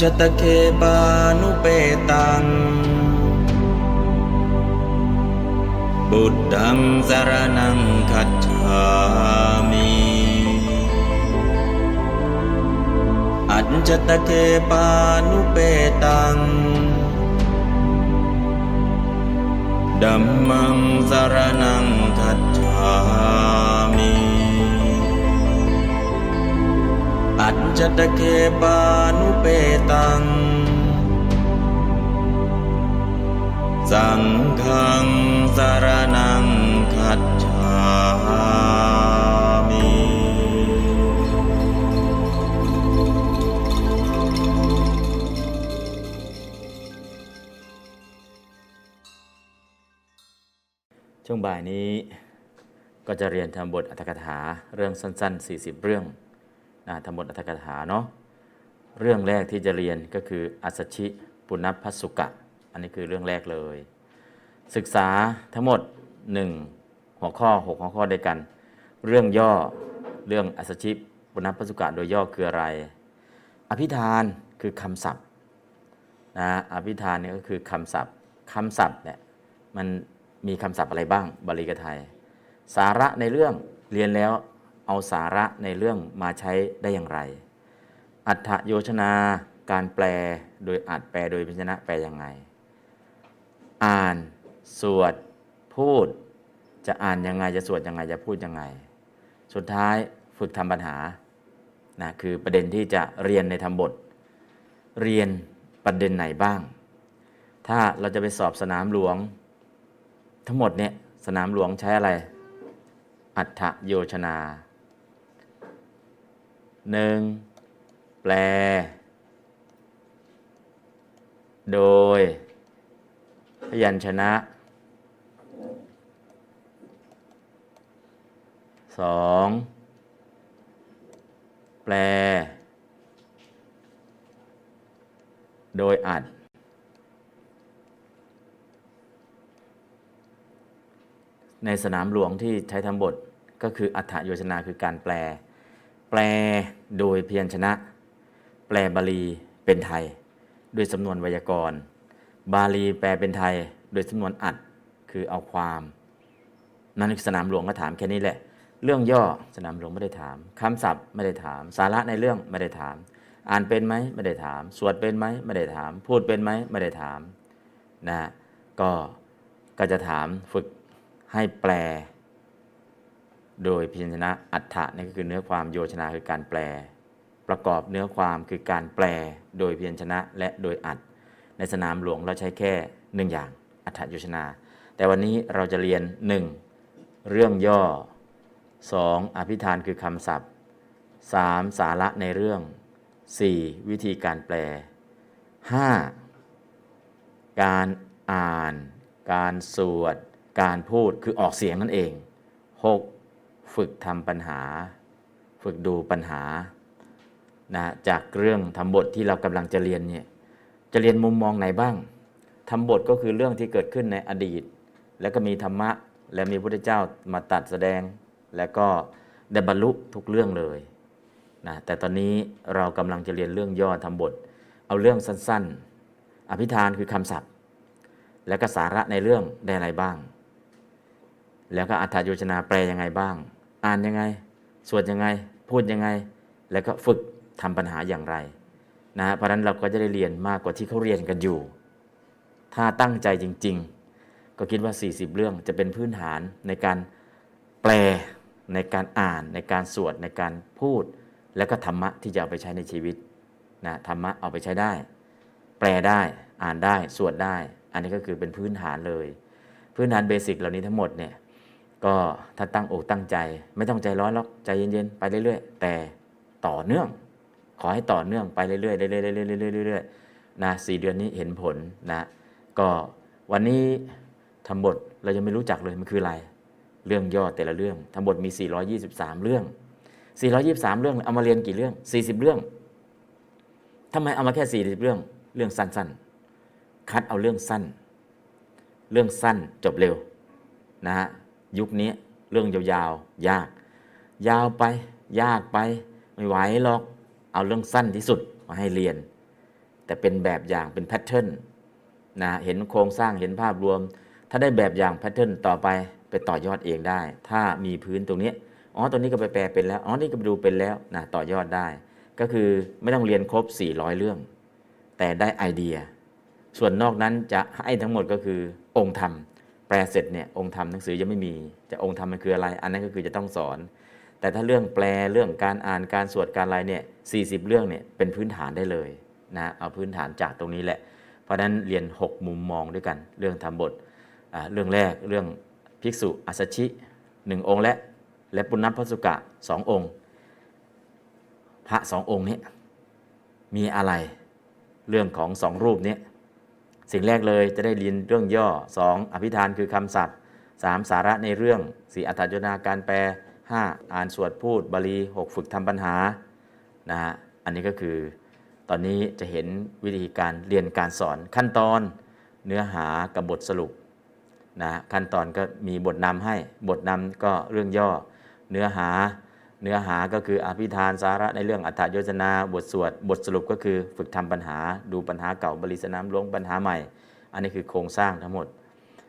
จตเคปานุเปตัง บุตตังสารนังคัจฉามิอัจจตเคปานุเปตังดัมมังสารนังคัจฉามิอัจจตเคปานุ เปตัง สังฆังสารนังคัจฉามิช่วงบ่ายนี้ก็จะเรียนทำบทอัตถกถาเรื่องสั้น ๆ 40 เรื่องนะทำบทอัตถกถาเนาะ เรื่องแรกที่จะเรียนก็คืออัสชิปุณพสุกะ อันนี้คือเรื่องแรกเลย ศึกษาทั้งหมด 1 หัวข้อ 6 หัวข้อด้วยกัน เรื่องย่อเรื่องอัสชิปุณพสุกะโดยย่อคืออะไร อภิธานคือคำศัพท์นะอภิธานนี่ก็คือคำศัพท์คำศัพท์เนี่ยมันมีคำศัพท์อะไรบ้างบาลีกับไทย สาระในเรื่องเรียนแล้วเอาสาระในเรื่องมาใช้ได้อย่างไร อัฏฐโยชนาการแปลโดยอัดแปลโดยพิจนะแปลยังไง อ่าน สวด พูด จะอ่านยังไงจะสวดยังไงจะพูดยังไง สุดท้ายฝึกทำปัญหานะคือประเด็นที่จะเรียนในธรรมบท เรียนประเด็นไหนบ้าง ถ้าเราจะไปสอบสนามหลวง ทั้งหมดเนี่ยสนามหลวงใช้อะไร อัฏฐโยชนาหนึ่ง แปล โดย พยัญชนะสองแปล โดยอัด ในสนามหลวงที่ใช้ทำบทก็คืออัฏฐโยชนาคือการแปล แปลโดยเพียญชนะ ลบาลีเป็นไทย ด้วยสำนวนไวยากรณ์ บาลีแปลเป็นไทย โดยสำนวนอัดคือเอาความนั่นคือสนามหลวงก็ถามแค่นี้แหละ เรื่องย่อสนามหลวงไม่ได้ถามคำศัพท์ไม่ได้ถาม สาระในเรื่องไม่ได้ถาม อ่านเป็นไหมไม่ได้ถาม สวดเป็นไหมไม่ได้ถาม พูดเป็นไหมไม่ได้ถามนะก็ก็จะถามฝึกให้แปล โดยพิจญนะอัฏฐะนี่ก็คือเนื้อความโยชนาคือการแปล ประกอบเนื้อความคือการแปลโดยเพียญชนะและโดยอัด ในสนามหลวงเราใช้แค่หนึ่งอย่าง อัฏฐโยชนา แต่วันนี้เราจะเรียน 1. เรื่องย่อ 2. อภิธานคือคำศัพท์ 3. สาระในเรื่อง 4. วิธีการแปล 5. การอ่าน การสวด การพูดคือออกเสียงนั่นเอง 6. ฝึกทำปัญหา ฝึกดูปัญหา นะจากเรื่องทำบทที่เรากำลังจะเรียนเนี่ยจะเรียนมุมมองไหนบ้างทำบทก็คือเรื่องที่เกิดขึ้นในอดีต แล้วก็มีธรรมะ และมีพระพุทธเจ้ามาตัดแสดง แล้วก็ได้บรรลุทุกเรื่องเลยนะแต่ตอนนี้เรากำลังจะเรียนเรื่องย่อทำบท เอาเรื่องสั้นๆ อภิธานคือคำศัพท์ แล้วก็สาระในเรื่องได้อะไรบ้าง แล้วก็อัธยโยชนาแปลยังไงบ้าง อ่านยังไง สวดยังไง พูดยังไง แล้วก็ฝึก ทำปัญหาอย่างไรนะเพราะฉะนั้นเราก็จะได้เรียนมากกว่าที่เขาเรียนกันอยู่ ถ้าตั้งใจจริง ๆ ก็คิดว่า 40 เรื่องจะเป็นพื้นฐานในการแปลในการอ่าน ในการสวดในการพูด แล้วก็ธรรมะที่จะเอาไปใช้ในชีวิตนะธรรมะเอาไปใช้ได้ แปลได้อ่านได้สวดได้ อันนี้ก็คือเป็นพื้นฐานเลย พื้นฐานเบสิกเหล่านี้ทั้งหมดเนี่ยก็ถ้าตั้งอกตั้งใจ ไม่ต้องใจร้อนหรอกใจเย็นๆไปเรื่อยๆ แต่ต่อเนื่อง ขอให้ต่อเนื่องไปเรื่อยๆเรื่อยๆเรื่อยๆเรื่อยๆนะสี่เดือนนี้เห็นผลนะก็วันนี้ทำบทเรายังไม่รู้จักเลยมันคืออะไรเรื่องย่อแต่ละเรื่องทำบทมี 423 เรื่อง 423 เรื่อง เอามาเรียนกี่เรื่อง 40 เรื่องทำไมเอามาแค่ 40 เรื่อง เรื่องสั้นๆ คัดเอาเรื่องสั้น เรื่องสั้นจบเร็วนะฮะ ยุคนี้เรื่องยาวๆ ยาก ยาวไป ยากไป ไม่ไหวหรอก เอาเรื่องสั้นที่สุดมาให้เรียน แต่เป็นแบบอย่างเป็น pattern นะเห็นโครงสร้างเห็นภาพรวม ถ้าได้แบบอย่าง pattern ต่อไปไปต่อยอดเองได้ ถ้ามีพื้นตรงนี้อ๋อตรงนี้ก็ไปแปลเป็นแล้วอ๋อนี่ก็ไปดูเป็นแล้วนะต่อยอดได้ ก็คือไม่ต้องเรียนครบ 400 เรื่อง แต่ได้ไอเดีย ส่วนนอกนั้นจะให้ทั้งหมดก็คือองค์ธรรมแปลเสร็จเนี่ยองค์ธรรมหนังสือยังไม่มีจะองค์ธรรมมันคืออะไร อันนั้นก็คือจะต้องสอน แต่ถ้าเรื่องแปลเรื่องการอ่านการสวดการอะไรเนี่ยสีเรื่องเนี่ยเป็นพื้นฐานได้เลยนะเอาพื้นฐานจากตรงนี้แหละ เพราะฉะนั้นเรียน 6 มุมมองด้วยกัน เรื่องทำบทเรื่องแรกเรื่องภิกษุอัสชิหนึ่งองค์และและปุณณพสุกะสององค์ พระสององค์นี้มีอะไรเรื่องของสองรูปนี้สิ่งแรกเลยจะได้เรียนเรื่องย่อ 2. อภิธานคือคำศัพท์ 3. สาระในเรื่อง 4. อัตถยนาการแปล 5. อ่านสวดพูดบาลี 6. ฝึกทำปัญหานะฮะอันนี้ก็คือตอนนี้จะเห็นวิธีการเรียนการสอนขั้นตอนเนื้อหากับบทสรุปนะขั้นตอนก็มีบทนำให้บทนำก็เรื่องย่อเนื้อหาเนื้อหาก็คืออภิธานสาระในเรื่องอัตถโยชนา บทสวด บทสรุปก็คือฝึกทำปัญหา ดูปัญหาเก่าบริสนามลงปัญหาใหม่ อันนี้คือโครงสร้างทั้งหมด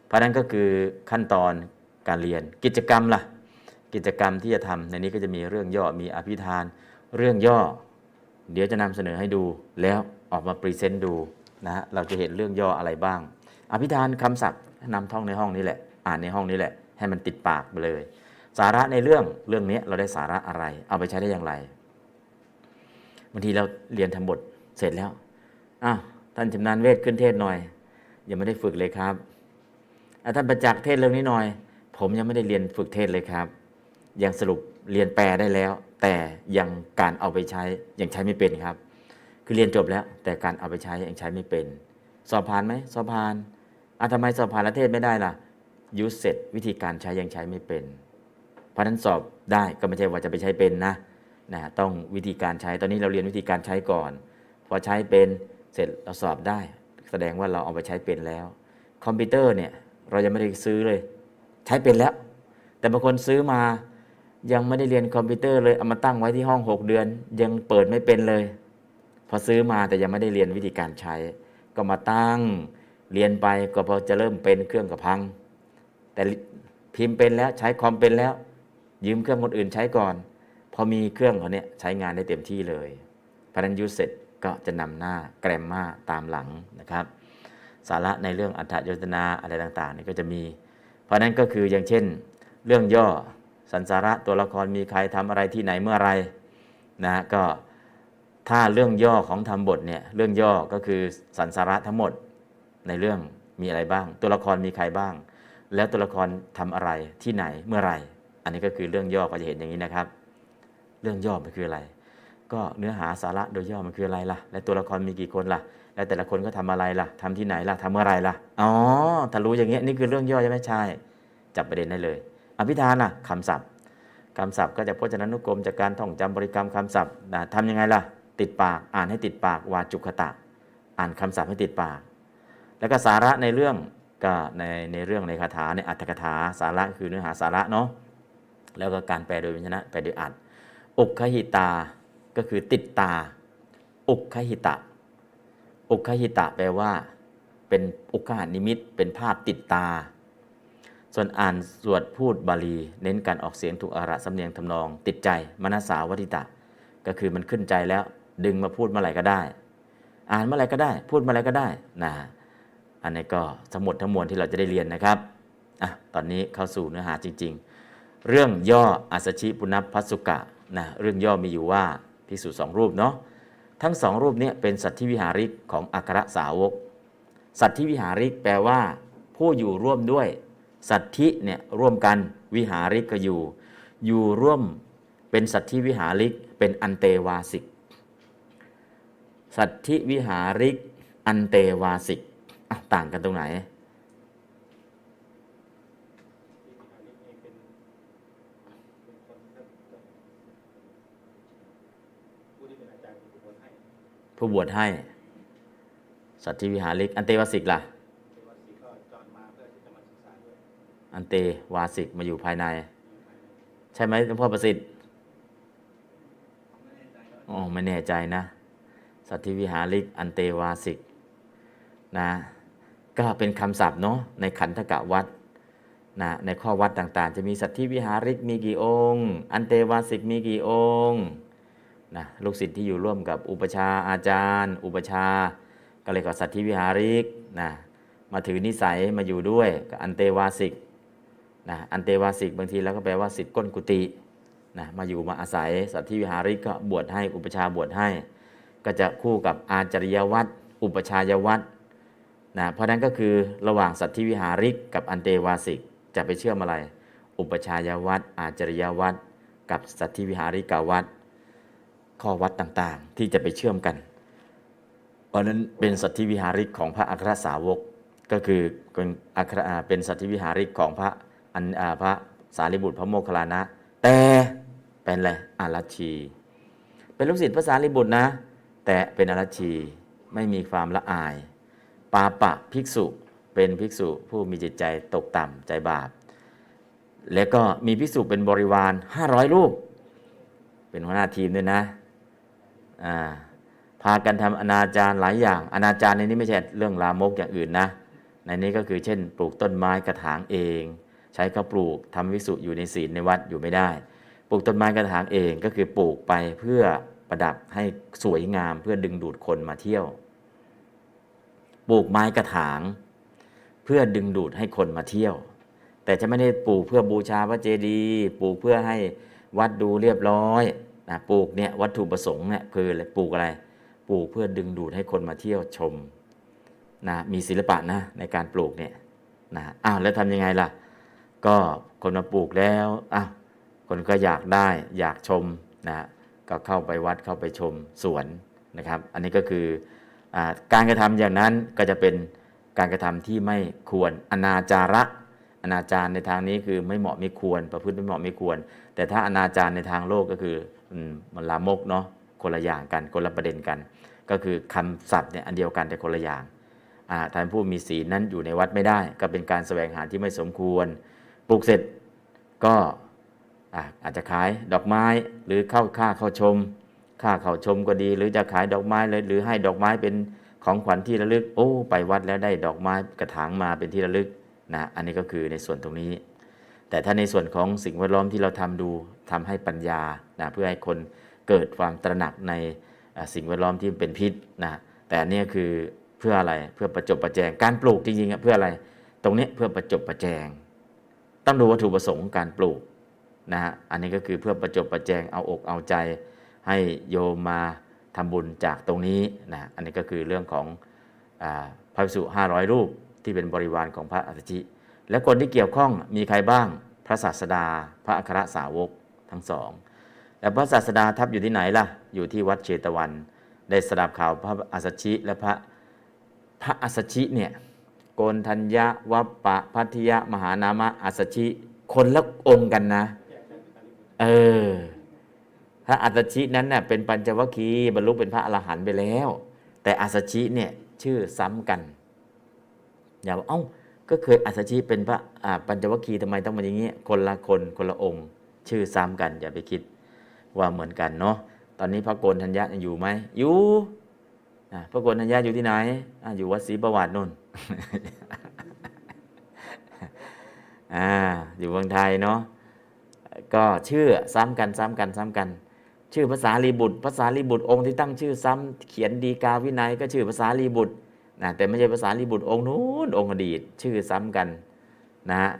เพราะนั้นก็คือขั้นตอนการเรียนกิจกรรมล่ะ กิจกรรมที่จะทำในนี้ก็จะมีเรื่องย่อมีอภิธาน เรื่องย่อ เดี๋ยวจะนำเสนอให้ดูแล้วออกมา present ดูนะฮะเราจะเห็นเรื่องย่ออะไรบ้าง อภิธานคำศัพท์นำท่องในห้องนี้แหละ อ่านในห้องนี้แหละ ให้มันติดปากไปเลย สาระในเรื่องเรื่องนี้เราได้สาระอะไร เอาไปใช้ได้อย่างไรบางทีเราเรียนทำบทเสร็จแล้วอ้าวท่านชำนาญเวทขึ้นเทศหน่อย ยังไม่ได้ฝึกเลยครับท่านประจักษ์เทศเรื่องนี้หน่อย ผมยังไม่ได้เรียนฝึกเทศเลยครับ ยังสรุปเรียนแปลได้แล้ว แต่ยังการเอาไปใช้ยังใช้ไม่เป็นครับ คือเรียนจบแล้ว แต่การเอาไปใช้ยังใช้ไม่เป็น สอบผ่านไหมสอบผ่านอะทำไมสอบผ่านละเทศไม่ได้ล่ะยูเสร็จวิธีการใช้ยังใช้ไม่เป็น เพราะนั้นสอบได้ก็ไม่ใช่ว่าจะไปใช้เป็นนะนะต้องวิธีการใช้ตอนนี้เราเรียนวิธีการใช้ก่อน พอใช้เป็นเสร็จเราสอบได้ แสดงว่าเราเอาไปใช้เป็นแล้ว คอมพิวเตอร์เนี่ยเรายังไม่ได้ซื้อเลย ใช้เป็นแล้ว แต่บางคนซื้อมา ยังไม่ได้เรียนคอมพิวเตอร์เลยเอามาตั้งไว้ที่ห้อง 6 เดือน ยังเปิดไม่เป็นเลย พอซื้อมาแต่ยังไม่ได้เรียนวิธีการใช้ ก็มาตั้งเรียนไปก็พอจะเริ่มเป็นเครื่องกับพัง แต่พิมพ์เป็นแล้วใช้คอมเป็นแล้ว ยืมเครื่องคนอื่นใช้ก่อน พอมีเครื่องเขาเนี่ยใช้งานได้เต็มที่เลยพนันยูเสร็จก็จะนำหน้าแกรมมาตามหลังนะครับ สาระในเรื่องอัฏฐยตนาอะไรต่างๆนี่ก็จะมี เพราะนั้นก็คืออย่างเช่น เรื่องย่อ สันสาระตัวละครมีใครทำอะไรที่ไหนเมื่อไรนะก็ถ้าเรื่องย่อของทำบทเนี่ยเรื่องย่อก็คือสันสาระทั้งหมดในเรื่องมีอะไรบ้าง ตัวละครมีใครบ้าง แล้วตัวละครทำอะไรที่ไหนเมื่อไรอันนี้ก็คือเรื่องย่อก็จะเห็นอย่างนี้นะครับ เรื่องย่อมันคืออะไร ก็เนื้อหาสาระโดยย่อมันคืออะไรล่ะ และตัวละครมีกี่คนล่ะ และแต่ละคนก็ทำอะไรล่ะทำที่ไหนล่ะทำเมื่อไรล่ะอ๋อถ้ารู้อย่างเงี้ยนี่คือเรื่องย่อใช่ไหมใช่จับประเด็นได้เลย อภิธานล่ะคำศัพท์คำศัพท์ก็จะพจนานุกรมจากการท่องจำบริกรรมคำศัพท์นะทำยังไงล่ะ ติดปากอ่านให้ติดปากวาจุคตะ อ่านคำศัพท์ให้ติดปาก แล้วก็สาระในเรื่องก็ในในเรื่องในคาถาในอัตถกถาสาระคือเนื้อหาสาระเนาะแล้วก็การแปลโดยวิญญาณแปลโดยอัดอุคหิตาก็คือติดตาอุคหิตะอุคหิตะแปลว่า เป็นอุคหานิมิตเป็นภาพติดตา ส่วนอ่านสวดพูดบาลี เน้นการออกเสียงถูกอาระสำเนียงทำนอง ติดใจมนสาวติตะ ก็คือมันขึ้นใจแล้ว ดึงมาพูดเมื่อไหร่ก็ได้ อ่านเมื่อไหร่ก็ได้ พูดเมื่อไหร่ก็ได้นะอันนี้ก็สมุดทั้งมวลที่เราจะได้เรียนนะครับอะตอนนี้เข้าสู่เนื้อหาจริง ๆ เรื่องย่ออัสชิปุณพัสุกะนะเรื่องย่อมีอยู่ว่าภิกษุสองรูปเนาะทั้งสองรูปนี้เป็นสัตธิวิหาริกของอัครสาวก สัตธิวิหาริกแปลว่า ผู้อยู่ร่วมด้วย สัตธิเนี่ยร่วมกันวิหาริกก็อยู่ อยู่ร่วมเป็นสัตธิวิหาริกเป็นอันเตวาสิก สัตธิวิหาริก อันเตวาสิกต่างกันตรงไหนผู้บวชให้ สัตธิวิหาริก อันเตวสิกล่ะ อันเตวาสิกมาอยู่ภายใน ใช่ไหมหลวงพ่อประสิทธิ์อ๋อไม่แน่ใจนะ สัตธิวิหาริกอันเตวาสิกนะก็เป็นคำศัพท์เนาะในขันธกะวัดนะในข้อวัดต่างๆ จะมีสัตธิวิหาริกมีกี่องค์ อันเตวาสิกมีกี่องค์นะลูกศิษย์ที่อยู่ร่วมกับอุปชาอาจารย์ อุปชาก็เลยก็สัตธิวิหาริกนะมาถือนิสัยมาอยู่ด้วยกับอันเตวาสิก นะอันเตวาสิกบางทีแล้วก็แปลว่าสิทธิ์ก้นกุฏินะมาอยู่มาอาศัยสัตธิวิหาริกก็บวชให้อุปชาบวชให้ ก็จะคู่กับอาจริยวัตรอุปชายวัตรนะเพราะนั้นก็คือระหว่างสัตธิวิหาริกกับอันเตวาสิกจะไปเชื่อมอะไร อุปชายวัตรอาจริยวัตรกับสัตธิวิหาริกาวัตรข้อวัดต่างๆ ที่จะไปเชื่อมกัน เพราะนั้นเป็นสัตธิวิหาริกของพระอัครสาวก ก็คือเป็นอัครเป็นสัตธิวิหาริกของพระ อันพระสารีบุตรพระโมคคัลลานะ แต่เป็นอะไรอารัชี เป็นลูกศิษย์พระสารีบุตรนะ แต่เป็นอารัชีไม่มีความละอาย ปาปะภิกษุเป็นภิกษุผู้มีจิตใจตกต่ำใจบาป และก็มีภิกษุเป็นบริวาร 500 รูป เป็นหัวหน้าทีมด้วยนะพากันทำอนาจารหลายอย่าง อนาจารในนี้ไม่ใช่เรื่องลามกอย่างอื่นนะ ในนี้ก็คือเช่น ปลูกต้นไม้กระถางเอง ใช้เขาปลูกทำวิสุอยู่ในศีลในวัดอยู่ไม่ได้ ปลูกต้นไม้กระถางเองก็คือปลูกไปเพื่อประดับให้สวยงามเพื่อดึงดูดคนมาเที่ยว ปลูกไม้กระถาง เพื่อดึงดูดให้คนมาเที่ยว แต่จะไม่ได้ปลูกเพื่อบูชาพระเจดีย์ปลูกเพื่อให้วัดดูเรียบร้อยนะปลูกเนี่ยวัตถุประสงค์เนี่ยคืออะไรปลูกอะไร ปลูกเพื่อดึงดูดให้คนมาเที่ยวชมนะมีศิลปะนะในการปลูกเนี่ยนะอ้าวแล้วทำยังไงล่ะ ก็คนมาปลูกแล้วอ้าวคนก็อยากได้อยากชมนะก็เข้าไปวัดเข้าไปชมสวนนะครับ อันนี้ก็คืออการกระทำอย่างนั้นก็จะเป็นการกระทำที่ไม่ควรอนาจาระอนาจารในทางนี้คือไม่เหมาะไม่ควร ประพฤติไม่เหมาะไม่ควร แต่ถ้าอนาจารในทางโลกก็คือมันลามกเนาะคนละอย่างกันคนละประเด็นกัน ก็คือคำศัพท์เนี่ยอันเดียวกันแต่คนละอย่างท่านผู้มีศีลนั้นอยู่ในวัดไม่ได้ ก็เป็นการแสวงหาที่ไม่สมควร ปลูกเสร็จก็อาจจะขายดอกไม้หรือเข้าค่าเข้าชม ค่าเข้าชมก็ดี หรือจะขายดอกไม้เลยหรือให้ดอกไม้เป็นของขวัญที่ระลึก โอ้ไปวัดแล้วได้ดอกไม้กระถางมาเป็นที่ระลึกนะอันนี้ก็คือในส่วนตรงนี้ แต่ถ้าในส่วนของสิ่งแวดล้อมที่เราทำดูทำให้ปัญญานะเพื่อให้คนเกิดความตระหนักในสิ่งแวดล้อมที่เป็นพิษนะแต่อันนี้คือเพื่ออะไรเพื่อประจบประแจงการปลูกจริงๆเพื่ออะไร ตรงนี้เพื่อประจบประแจง ต้องดูวัตถุประสงค์การปลูกนะฮะอันนี้ก็คือเพื่อประจบประแจงเอาอกเอาใจ ให้โยมมาทำบุญจากตรงนี้นะอันนี้ก็คือเรื่องของอพระภิกษุห้าร้อยรูปที่เป็นบริวารของพระอัสชิ และคนที่เกี่ยวข้องมีใครบ้างพระศาสดา พระอัครสาวกทั้งสองแต่พระศาสดาทับอยู่ที่ไหนล่ะ อยู่ที่วัดเชตวัน ได้สดับข่าวพระอัสชิและพระพระอัสชิเนี่ย โกนทัญญาวัปปะพัทยะมหานามะอัสชิ คนละองค์กันนะ เออพระอัสชินั้นเน่ยเป็นปัญจวัคคีย์บรรลุเป็นพระอรหันต์ไปแล้ว แต่อัสชิเนี่ยชื่อซ้ำกัน อย่าว่าเอ้าก็เคยอัสชิเป็นพระปัญจวัคคีย์ทำไมต้องมาอย่างนี้คนละคนคนละองค์ ชื่อซ้ำกัน อย่าไปคิดว่าเหมือนกันเนาะตอนนี้พระโกนธัญญาอยู่ไหมอยู่ พระโกนัญญาอยู่ที่ไหนออยู่วัดศรีประวัตินนอ่าอยู่เมืองไทยเนาะ ก็ชื่อซ้ำกันซ้ำกันซ้ำกัน ชื่อภาษาลีบุตรภาษาลีบุตรองค์ที่ตั้งชื่อซ้ำเขียนดีกาวินัยก็ชื่อภาษาลีบุตรนะแต่ไม่ใช่ภาษาลีบุตรองค์นู้นองค์อดีต ชื่อซ้ำกันนะฮะ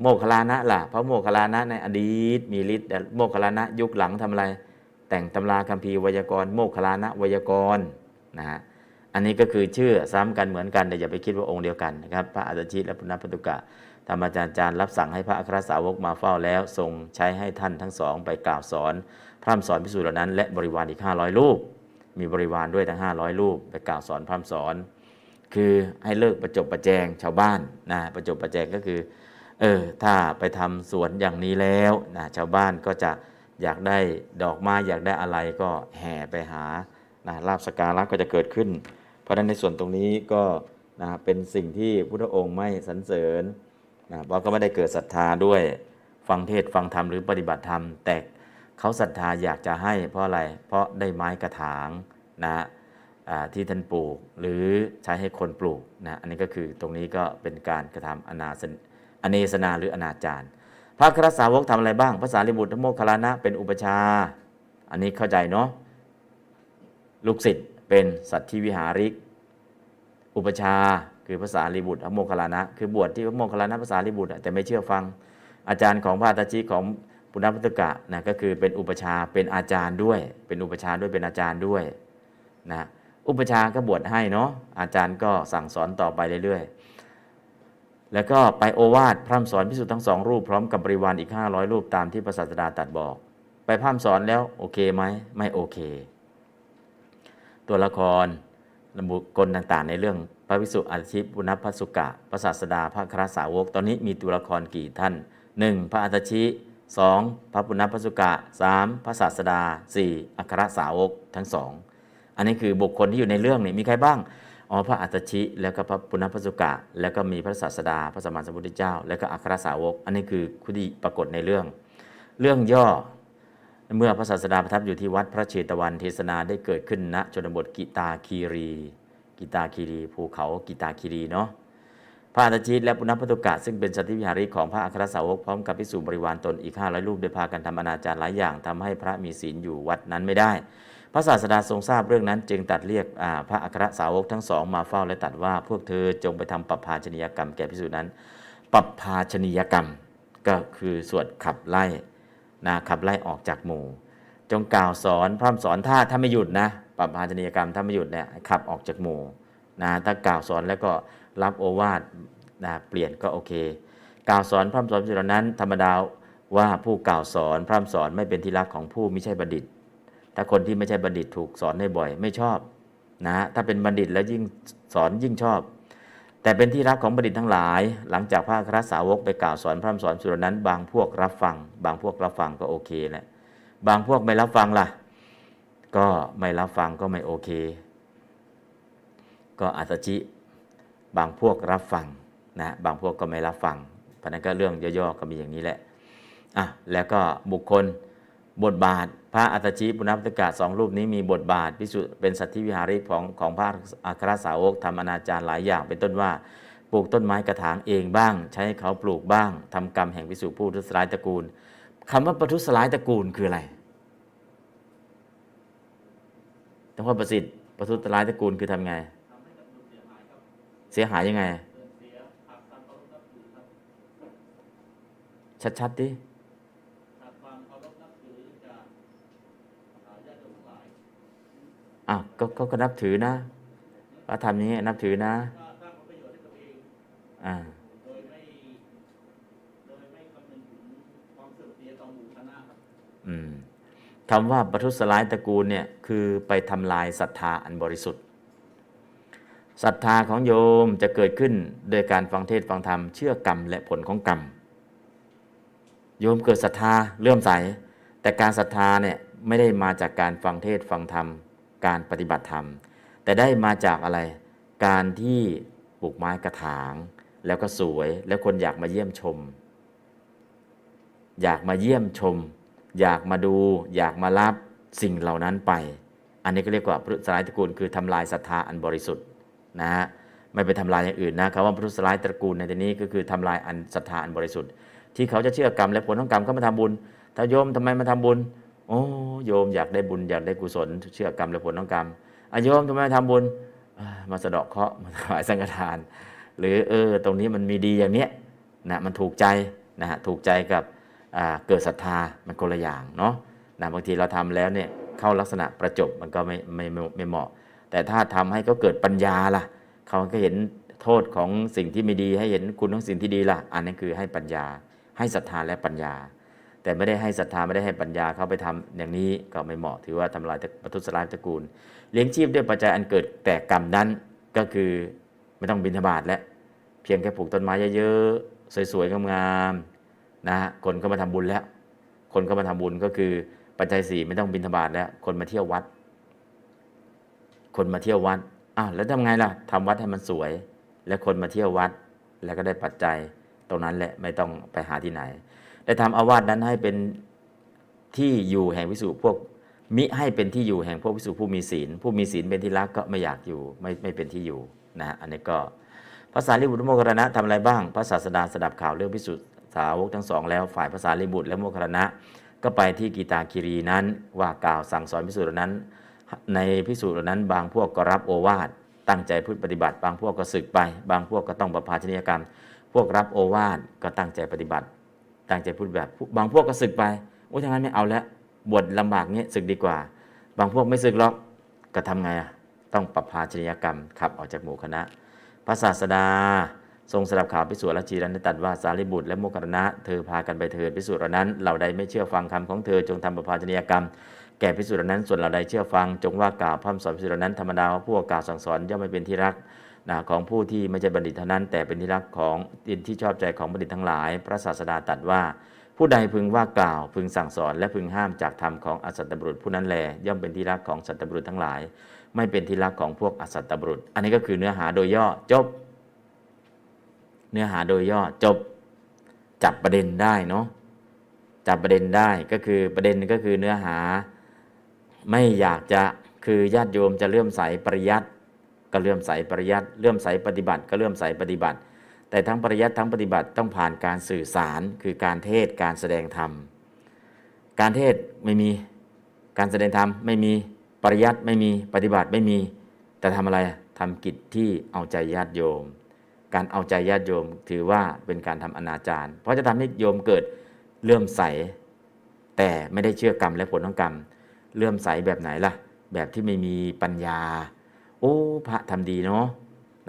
โมคลานะล่ะพระโมคลานะในอดีต มีฤทธิ์โมคลานะยุคหลังทำอะไร แต่งตำราคัมภีร์วยากรณ์โมคลานะวยากรณ์ นะฮะอันนี้ก็คือชื่อซ้ำกันเหมือนกันแต่อย่าไปคิดว่าองค์เดียวกันนะครับ พระอัจฉิและพุทธปตุกะธรรมอาจารย์จารย์รับสั่งให้พระอัครสาวกมาเฝ้าแล้วทรงใช้ให้ท่านทั้งสองไปกล่าวสอน พร่ำสอนพิสูจน์เหล่านั้น และบริวารอีก 500 รูป มีบริวารด้วยทั้ง 500 รูป ไปกล่าวสอนพร่ำสอน คือให้เลิกประจบประแจงชาวบ้านนะประจบประแจงก็คือเออถ้าไปทำสวนอย่างนี้แล้วนะชาวบ้านก็จะอยากได้ดอกไม้อยากได้อะไรก็แห่ไปหา นะลาบสการะก็จะเกิดขึ้น เพราะฉะนั้นในส่วนตรงนี้ก็นะเป็นสิ่งที่พุทธองค์ไม่สรรเสริญนะเพราะก็ไม่ได้เกิดศรัทธาด้วยฟังเทศฟังธรรมหรือปฏิบัติธรรม แต่เขาศรัทธาอยากจะให้เพราะอะไร เพราะได้ไม้กระถางนะที่ท่านปลูกหรือใช้ให้คนปลูกนะอันนี้ก็คือตรงนี้ก็เป็นการกระทำอนาสนอเนสนาหรืออนาจารพระครสาวกทำอะไรบ้างภาษาลิบุตรโมคคลานะเป็นอุปชา อันนี้เข้าใจเนาะ ลูกศิษย์เป็นสัตธิวิหาริก อุปชาคือภาษาลิบุตรโมคคลานะ คือบวชที่พระโมคคลานะภาษาลิบุตรแต่ไม่เชื่อฟัง อาจารย์ของพระตาจิของปุณณพุทธกะนะก็คือเป็นอุปชาเป็นอาจารย์ด้วย เป็นอุปชาด้วยเป็นอาจารย์ด้วยนะอุปชาก็บวชให้เนาะอาจารย์ก็สั่งสอนต่อไปเรื่อยๆ แล้วก็ไปโอวาทพร่ำสอนพิสุทธ์ทั้งสองรูปพร้อมกับบริวารอีก 500 รูปตามที่พระศาสดาตรัสบอก ไปพร่ำสอนแล้วโอเคไหมไม่โอเค ตัวละครบุคคลต่างๆ ในเรื่องพระวิสุทธิอาชิปุณพสุกะพระศาสดาพระคราสาวก ตอนนี้มีตัวละครกี่ท่าน 1. พระอัตชิ 2. พระปุณณพสุกะ 3. พระศาสดา 4. อัครสาวกทั้งสองอันนี้คือบุคคลที่อยู่ในเรื่องนี่มีใครบ้างอ๋อพระอัตชิแล้วก็พระปุณณพสุกะ แล้วก็มีพระศาสดา พระสมานสัมพุทธเจ้า แล้วก็อัครสาวก อันนี้คือคุดีปรากฏในเรื่อง เรื่องย่อ เมื่อพระศาสดาประทับอยู่ที่วัดพระเชตวันเทศนาได้เกิดขึ้นณชนบทกิตาคีรี กิตาคีรี ภูเขากิตาคีรีเนาะพระอัตชิตและปุณณพตุกะซึ่งเป็นสัตวิหาริของพระอัครสาวกพร้อมกับพิสูจบริวารตนอีกห้าร้อยรูปได้พากันทำอนาจารหลายอย่างทำให้พระมีศีลอยู่วัดนั้นไม่ได้ พระศาสดาทรงทราบเรื่องนั้นจึงตัดเรียกพระอัครสาวกทั้งสองมาเฝ้าและตัดว่าพวกเธอจงไปทำปรับภาชนียกรรมแก่พิสูจนั้นปรับภาชนียกรรมก็คือสวดขับไล่ นะขับไล่ออกจากหมู่ จงกล่าวสอนพร่ำสอนถ้าถ้าไม่หยุดนะปรับภาชนียกรรมถ้าไม่หยุดเนี่ยขับออกจากหมู่นะถ้ากล่าวสอนแล้วก็รับโอวาทนะเปลี่ยนก็โอเค กล่าวสอนพร่ำสอนสิ่งนั้น ธรรมดาว่าผู้กล่าวสอนพร่ำสอนไม่เป็นที่รักของผู้ไม่ใช่บัณฑิต ถ้าคนที่ไม่ใช่บัณฑิตถูกสอนได้บ่อย ไม่ชอบนะถ้าเป็นบัณฑิตแล้วยิ่งสอนยิ่งชอบ แต่เป็นที่รักของบัณฑิตทั้งหลาย หลังจากพระครสาวกไปกล่าวสอนพร่ำสอนส่วนนั้น บางพวกรับฟัง บางพวกรับฟังก็โอเคแหละบางพวกไม่รับฟังล่ะ ก็ไม่รับฟังก็ไม่โอเค ก็อัตจิ บางพวกรับฟังนะบางพวกก็ไม่รับฟังเพราะนั้นก็เรื่องย่อๆก็มีอย่างนี้แหละอะแล้วก็บุคคล บทบาท พระอัตชิปุณพตกะสองรูปนี้มีบทบาทพิสุเป็นสัตธิวิหาริของของพระอัครสาวกทำอนาจารหลายอย่างเป็นต้นว่าปลูกต้นไม้กระถางเองบ้าง ใช้เขาปลูกบ้างทำกรรมแห่งพิสุผู้ทุสลายตระกูลคำว่าปทุสลายตระกูลคืออะไรต้องว่าประสิทธิ์ปทุสลายตระกูลคือทำไง เสียหายยังไง ชัดๆดิ อ้าวก็ก็นับถือนะว่าทำนี้นับถือนะอ่าอืมคำว่าปทุสลายตระกูลเนี่ยคือไปทำลายศรัทธาอันบริสุทธิ์ศรัทธาของโยมจะเกิดขึ้นโดยการฟังเทศฟังธรรมเชื่อกรรมและผลของกรรม โยมเกิดศรัทธาเลื่อมใส แต่การศรัทธาเนี่ยไม่ได้มาจากการฟังเทศฟังธรรม การปฏิบัติธรรม แต่ได้มาจากอะไร การที่ปลูกไม้กระถาง แล้วก็สวยแล้วคนอยากมาเยี่ยมชม อยากมาเยี่ยมชม อยากมาดู อยากมารับสิ่งเหล่านั้นไป อันนี้ก็เรียกว่าพุทธสลายตระกูลคือทำลายศรัทธาอันบริสุทธิ์นะฮะไม่ไปทำลายอย่างอื่นนะคำว่าพุทธสลายตระกูลในที่นี้ก็คือทำลายอันศรัทธาอันบริสุทธิ์ ที่เขาจะเชื่อกรรมและผลของกรรมเขามาทำบุญถ้าโยมทำไมมาทำบุญ โอ้โยมอยากได้บุญอยากได้กุศล เชื่อกรรมและผลของกรรมอโยมทำไมมาทำบุญมาสะเดาะเคราะห์มาถวายสังฆทาน หรือเออตรงนี้มันมีดีอย่างเนี้ยนะมันถูกใจนะฮะถูกใจกับเกิดศรัทธามันคนละอย่างเนาะนะบางทีเราทำแล้วเนี่ยเข้าลักษณะประจบมันก็ไม่ไม่ไม่เหมาะ แต่ถ้าทำให้เขาเกิดปัญญาล่ะเขาก็เห็นโทษของสิ่งที่ไม่ดีให้เห็นคุณของสิ่งที่ดีล่ะ อันนั้นคือให้ปัญญา ให้ศรัทธาและปัญญา แต่ไม่ได้ให้ศรัทธาไม่ได้ให้ปัญญาเขาไปทำอย่างนี้ก็ไม่เหมาะถือว่าทำลายปทุสลายตระกูล เลี้ยงชีพด้วยปัจจัยอันเกิดแต่กรรมนั้นก็คือไม่ต้องบินทบาทและเพียงแค่ปลูกต้นไม้เยอะๆสวยๆงามๆนะฮะคนก็มาทำบุญแล้ว คนก็มาทำบุญก็คือปัจจัยสี่ไม่ต้องบินทบาทแล้ว คนมาเที่ยววัด คนมาเที่ยววัดอ้าวแล้วทำไงล่ะทำวัดให้มันสวย แล้วคนมาเที่ยววัด แล้วก็ได้ปัจจัย ตรงนั้นแหละไม่ต้องไปหาที่ไหน ได้ทำอาวาสนั้นให้เป็นที่อยู่แห่งวิสุพวกมิให้เป็นที่อยู่แห่งพวกพิสุผู้มีศีล ผู้มีศีลเป็นที่รักก็ไม่อยากอยู่ไม่ไม่เป็นที่อยู่นะอันนี้ก็ภาษาลิบุตรโมครณะทำอะไรบ้างพระศาสดาสดับข่าวเรื่องพิสุสาวกทั้งสองแล้วฝ่ายภาษาลิบุตรและโมครณะ ก็ไปที่กีตาคิรีนั้นว่ากล่าวสั่งสอนพิสุนั้น ในพิสุนั้น บางพวกก็รับโอวาทตั้งใจพูดปฏิบัติ บางพวกก็ศึกไป บางพวกก็ต้องประพาชนียกรรม พวกรับโอวาทก็ตั้งใจปฏิบัติ ตั้งใจพูดแบบ บางพวกก็ศึกไปโอ้ยทางนั้นไม่เอาแล้วบวชลำบากเนี้ยศึกดีกว่า บางพวกไม่ศึกหรอกก็ทำไงอะต้องปรับภาชนียกรรมขับออกจากหมู่คณะ พระศาสดา ทรงสดับข่าวพิสูจน์และจีรันตัดว่าสารีบุตรและโมคคณะ เธอพากันไปเถิดพิสูจน์นั้น เหล่าใดไม่เชื่อฟังคำของเธอจงทำปรพาชนียกรรม แก่พิสูจน์นั้นส่วนเหล่าใดเชื่อฟัง จงว่ากล่าวพร่ำสอนพิสูจน์นั้นธรรมดาว่าผู้กล่าวสั่งสอนย่อมไม่เป็นที่รัก นะของผู้ที่ไม่ใช่บัณฑิตเท่านั้น แต่เป็นที่รักของที่ชอบใจของบัณฑิตทั้งหลาย พระศาสดาตรัสว่า ผู้ใดพึงว่ากล่าว พึงสั่งสอนและพึงห้ามจากธรรมของอสัตตบุรุษผู้นั้นแล ย่อมเป็นที่รักของสัตตบุรุษทั้งหลาย ไม่เป็นที่รักของพวกอสัตตบุรุษ อันนี้ก็คือเนื้อหาโดยย่อจบ เนื้อหาโดยย่อจบ จับประเด็นได้เนาะจับประเด็นได้ก็คือประเด็นก็คือเนื้อหา ไม่อยากจะคือญาติโยมจะเลื่อมใสปริยัติ ก็เลื่อมใสปริยัติเลื่อมใสปฏิบัติก็เลื่อมใสปฏิบัติ แต่ทั้งปริยัติทั้งปฏิบัติต้องผ่านการสื่อสารคือการเทศการแสดงธรรมการเทศไม่มีการแสดงธรรมไม่มีปริยัติไม่มีปฏิบัติไม่มี แต่ทำอะไรทำกิจที่เอาใจญาติโยม การเอาใจญาติโยมถือว่าเป็นการทำอนาจารเพราะจะทำให้โยมเกิดเลื่อมใส แต่ไม่ได้เชื่อกรรมและผลของกรรม เลื่อมใสแบบไหนล่ะ แบบที่ไม่มีปัญญา โอ้พระทำดีเนาะ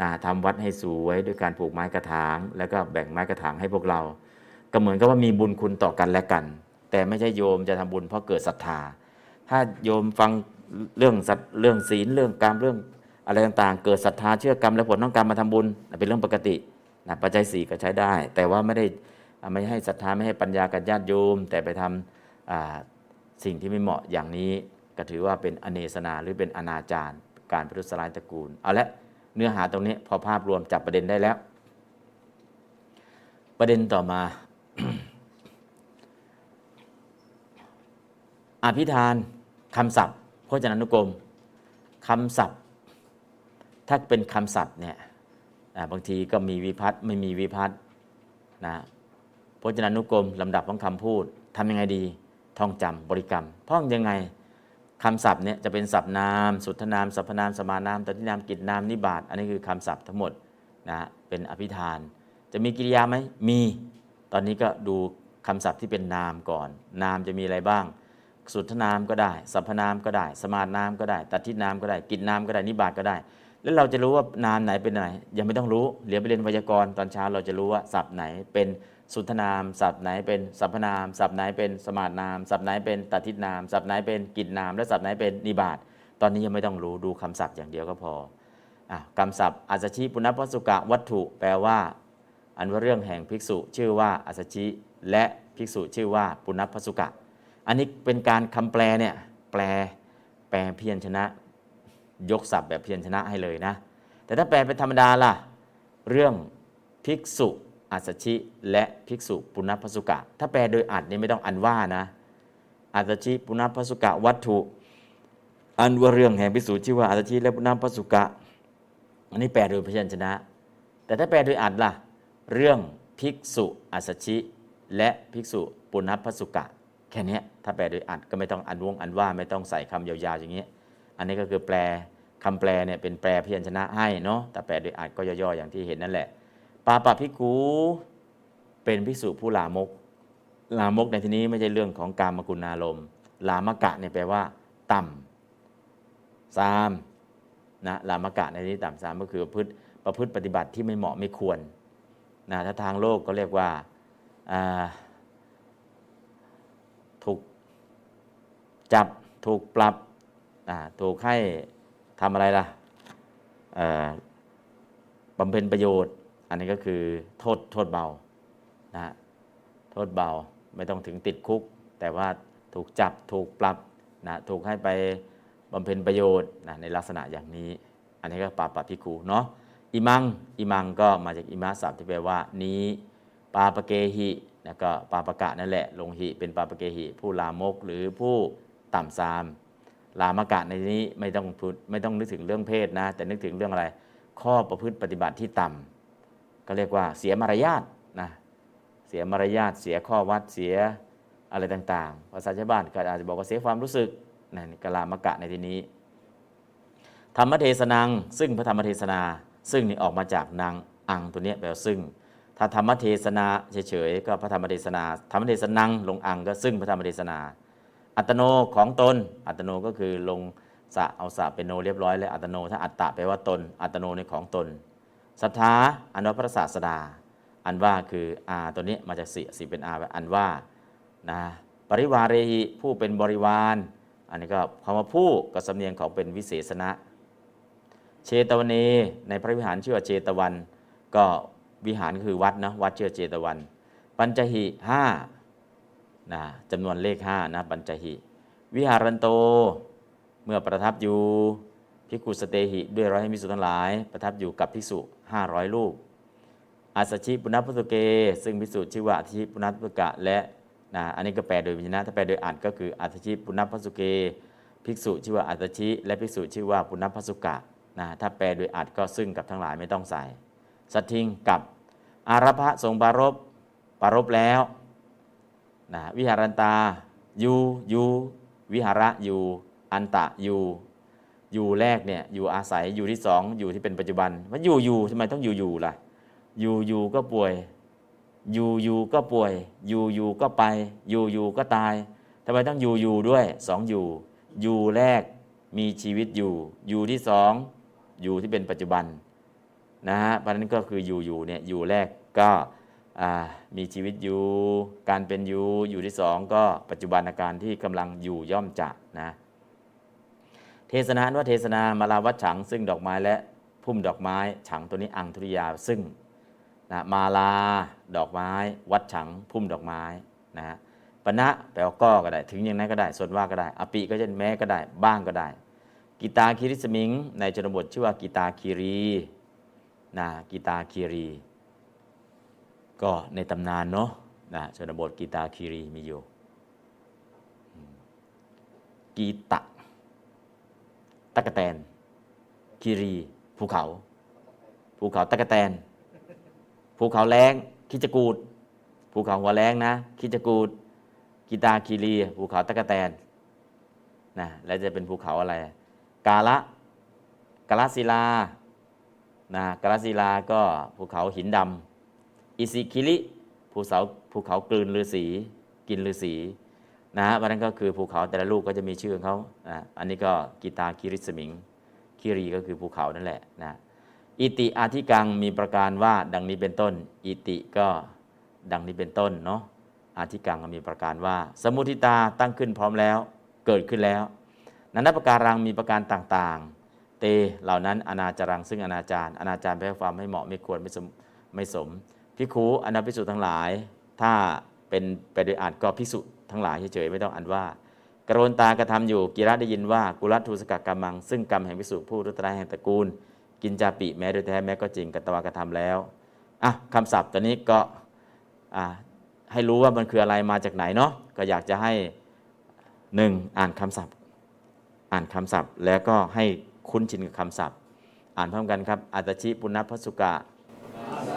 นะทำวัดให้สวยด้วยการปลูกไม้กระถาง แล้วก็แบ่งไม้กระถางให้พวกเรา ก็เหมือนกับว่ามีบุญคุณต่อกันและกัน แต่ไม่ใช่โยมจะทำบุญเพราะเกิดศรัทธา ถ้าโยมฟังเรื่องสัตเรื่องศีลเรื่องกรรมเรื่องอะไรต่างๆ เกิดศรัทธาเชื่อกรรมและผลของกรรมาทำบุญเป็นเรื่องปกตินะปัจจัยสี่ก็ใช้ได้ แต่ว่าไม่ได้ไม่ให้ศรัทธาไม่ให้ปัญญากับญาติโยม แต่ไปทำสิ่งที่ไม่เหมาะอย่างนี้ก็ถือว่าเป็นอเนสนาหรือเป็นอนาจาร การประทุษร้ายตระกูล เอาละเนื้อหาตรงนี้พอภาพรวมจับประเด็นได้แล้ว ประเด็นต่อมา อภิธานคำศัพท์พจนานุกรมคำศัพท์ ถ้าเป็นคำศัพท์เนี่ยบางทีก็มีวิพัฒน์ไม่มีวิพัฒน์นะพจนานุกรมลำดับของคำพูดทำยังไงดี ท่องจำบริกรรมท่องยังไง คำศัพท์เนี่ยจะเป็นศัพท์นาม สุทธนามสรรพนามสมานามตตินามกิจนามนิบาตอันนี้คือคำศัพท์ทั้งหมดนะเป็นอภิธาน จะมีกิริยาไหมมี ตอนนี้ก็ดูคำศัพท์ที่เป็นนามก่อน นามจะมีอะไรบ้าง สุทธนามก็ได้สรรพนามก็ได้ สมานนามก็ได้ตัทินามก็ได้ กิจนามก็ได้นิบาตก็ได้ แล้วเราจะรู้ว่านามไหนเป็นไหนยังไม่ต้องรู้เหลือไปเรียนไวยากรณ์ตอนเช้าเราจะรู้ว่าศัพท์ไหนเป็น สุนทนามศัพท์ไหนเป็นสัพพนามศัพท์ไหนเป็นสมาตนามศัพท์ไหนเป็นตัทินามศัพท์ไหนเป็นกิจนาม และศัพท์ไหนเป็นนิบาตตอนนี้ยังไม่ต้องรู้ดูคำศัพท์อย่างเดียวก็พออคำศัพท์อัศชิปุณพสุกะวัตถุ แปลว่า อันว่าเรื่องแห่งภิกษุชื่อว่าอัศชิและภิกษุชื่อว่าปุณพสุกะ อันนี้เป็นการคำแปลเนี่ยแปลแปลเพียรชนะ ยกศัพท์แบบเพียรชนะให้เลยนะ แต่ถ้าแปลเป็นธรรมดาล่ะ เรื่องภิกษุ อัสชิและภิกษุปุณพสุกะ ถ้าแปลโดยอัดนี่ไม่ต้องอันว่านะอัสชิปุณพสุกะวัตถุ อันว่าเรื่องแห่งภิกษุชื่อว่าอัสชิและปุณพสุกะ อันนี้แปลโดยพยัญชนะ แต่ถ้าแปลโดยอัดล่ะ เรื่องภิกษุอัสชิ และภิกษุปุณพสุกะ แค่นี้ถ้าแปลโดยอัดก็ไม่ต้องอันวงอันว่าไม่ต้องใส่คำยาวๆอย่างนี้ อันนี้ก็คือแปลคำแปลเนี่ยเป็นแปลพยัญชนะให้เนาะแต่แปลโดยอัดก็ย่อๆอย่างที่เห็นนั่นแหละ ปาปะพิกูเป็นภิกษุผู้ลามก ลามกในที่นี้ไม่ใช่เรื่องของการมกุณาลมลามกะเนี่ยแปลว่า ต่ำสามนะลามกะในที่ต่ำสามก็คือประพฤติประพฤติปฏิบัติที่ไม่เหมาะไม่ควรนะถ้าทางโลกก็เรียกว่าถูกจับถูกปรับถูกให้ทำอะไรล่ะบำเพ็ญประโยชน์ อันนี้ก็คือโทษโทษเบานะโทษเบาไม่ต้องถึงติดคุก แต่ว่าถูกจับถูกปรับนะถูกให้ไปบำเพ็ญประโยชน์นะในลักษณะอย่างนี้ อันนี้ก็ปาปะพิคูเนาะอิมังอิมังก็มาจากอิมาสัพที่แปลว่า นี้ปาปเกหิแล้วก็ปาปกะนั่นแหละ ลงหิเป็นปาปเกหิ ผู้ลามกหรือผู้ต่ำซาม ลามกะในนี้ไม่ต้องพูดไม่ต้องนึกถึงเรื่องเพศนะ แต่นึกถึงเรื่องอะไร ข้อประพฤติปฏิบัติที่ต่ำ เรียกว่าเสียมารยาทนะเสียมารยาทเสียข้อวัดเสียอะไรต่างๆภาษาชาวบ้านก็อาจจะบอกว่าเสียความรู้สึกนั่นกลามกะในที่นี้ ธรรมเทศนัง ซึ่งพระธรรมเทศนา ซึ่งนี่ออกมาจากนางอังตัวนี้แปลว่าซึ่ง ถ้าธรรมเทศนาเฉยๆก็พระธรรมเทศนา ธรรมเทศนังลงอังก็ซึ่งพระธรรมเทศนา อัตโนของตน อัตโนก็คือลงสะเอาสะเป็นโนเรียบร้อยแล้วอัตโนถ้าอัตตะแปลว่าตน อัตโนในของตน ศรัทธาอันว่าพระศาสดา อันว่าคืออาตัวนี้มาจากสีสีเป็นอาอันว่านะปริวาเรหิผู้เป็นบริวาร อันนี้ก็คำว่าผู้กับสำเนียงของเป็นวิเศษณะ เชตวเนในพระวิหารชื่อว่าเชตวัน ก็วิหารคือวัดนะวัดชื่อเจตวัน ปัญจหิห้านะจำนวนเลขห้านะปัญจหิ วิหารันโต เมื่อประทับอยู่พิกุสเตหิ ด้วยร้อยให้มิสุทั้งหลาย ประทับอยู่กับภิกษุ ห้าร้อยรูป อาสชิปุณพุสุเก ซึ่งภิกษุชื่อว่าอาสชิปุณพุสุกะและนะอันนี้ก็แปลโดยวิญญาณถ้าแปลโดยอ่านก็คืออาสชิปุณพุสุเก ภิกษุชื่อว่าอาสชิและภิกษุชื่อว่าปุณพสุกะนะถ้าแปลโดยอัดก็ซึ่งกับทั้งหลายไม่ต้องใส่ สัตทิงกับอารพะทรงปารบปารบแล้วนะวิหารันตายูยูวิหาระยูอันตะยู อยู่แรกเนี่ยอยู่อาศัยอยู่ที่สองอยู่ที่เป็นปัจจุบันว่าอยู่อยู่ทำไมต้องอยู่อยู่ล่ะ อยู่อยู่ก็ป่วย อยู่อยู่ก็ป่วย อยู่อยู่ก็ไป อยู่อยู่ก็ตายทำไมต้องอยู่อยู่ด้วยสองอยู่ อยู่แรกมีชีวิตอยู่ อยู่ที่สองอยู่ที่เป็นปัจจุบันนะฮะเพราะนั้นก็คืออยู่อยู่เนี่ยอยู่แรกก็มีชีวิตอยู่ การเป็นอยู่อยู่ที่สองก็ปัจจุบันอาการที่กำลังอยู่ย่อมจะนะ เทศนาว่าเทศนามาลาวัดฉัง ซึ่งดอกไม้และพุ่มดอกไม้ ฉังตัวนี้อังธุริยาซึ่งนะมาลาดอกไม้ วัดฉัง พุ่มดอกไม้นะปณะแปลว่าก็ก็ได้ ถึงอย่างนั้นก็ได้ส่วนว่าก็ได้ อปิก็จะแม้ก็ได้ บ้างก็ได้ กีตาคีริสมิง ในชนบทชื่อว่ากีตาคีรีนะกีตาคีรี ก็ในตำนานเนาะนะชนบทกีตาคีรีมีอยู่กีตะ ตะกะแตนคีรี ภูเขา ภูเขาตะกะแตน ภูเขาแรงคิจกูดภูเขาหัวแรงนะคิจกูดกีตาคีรี ภูเขาตะกะแตนนะแล้วจะเป็นภูเขาอะไร กาละกาลศิลานะกาลศิลาก็ภูเขาหินดำอิสิคิริภูเขาภูเขากลืนฤาษีกินฤาษี นะวันนั้นก็คือภูเขาแต่ละลูกก็จะมีชื่อของเขานะอันนี้ก็กีตาคิริสมิงคิรีก็คือภูเขานั่นแหละนะอิติอาธิกังมีประการว่าดังนี้เป็นต้น อิติก็ดังนี้เป็นต้นเนาะอาธิกังมีประการว่า สมุทิตาตั้งขึ้นพร้อมแล้ว เกิดขึ้นแล้วนันทประการังมีประการต่างๆ เตเหล่านั้นอนาจารังซึ่งอนาจารอนาจารแปลความไม่เหมาะไม่ควรไม่สมไม่สมพิคูอนาพิสุทั้งหลาย ถ้าเป็นไปโดยอาจก็พิสุ ทั้งหลายเฉยๆไม่ต้องอันว่ากรนตากระทำอยู่กิระได้ยินว่ากุลทูสกักกรรมัง ซึ่งกรรมแห่งพิสุผู้รุตรายแห่งตระกูล กินจาปิแม้โดยแท้แม้ก็จริงกตวากระทำแล้วอะคำศัพท์ตัวนี้ก็อ่าให้รู้ว่ามันคืออะไรมาจากไหนเนาะก็อยากจะให้หนึ่งอ่านคำศัพท์ อ่านคำศัพท์ แล้วก็ให้คุ้นชินกับคำศัพท์ อ่านพร้อมกันครับอัตชิปุณณพสุกะ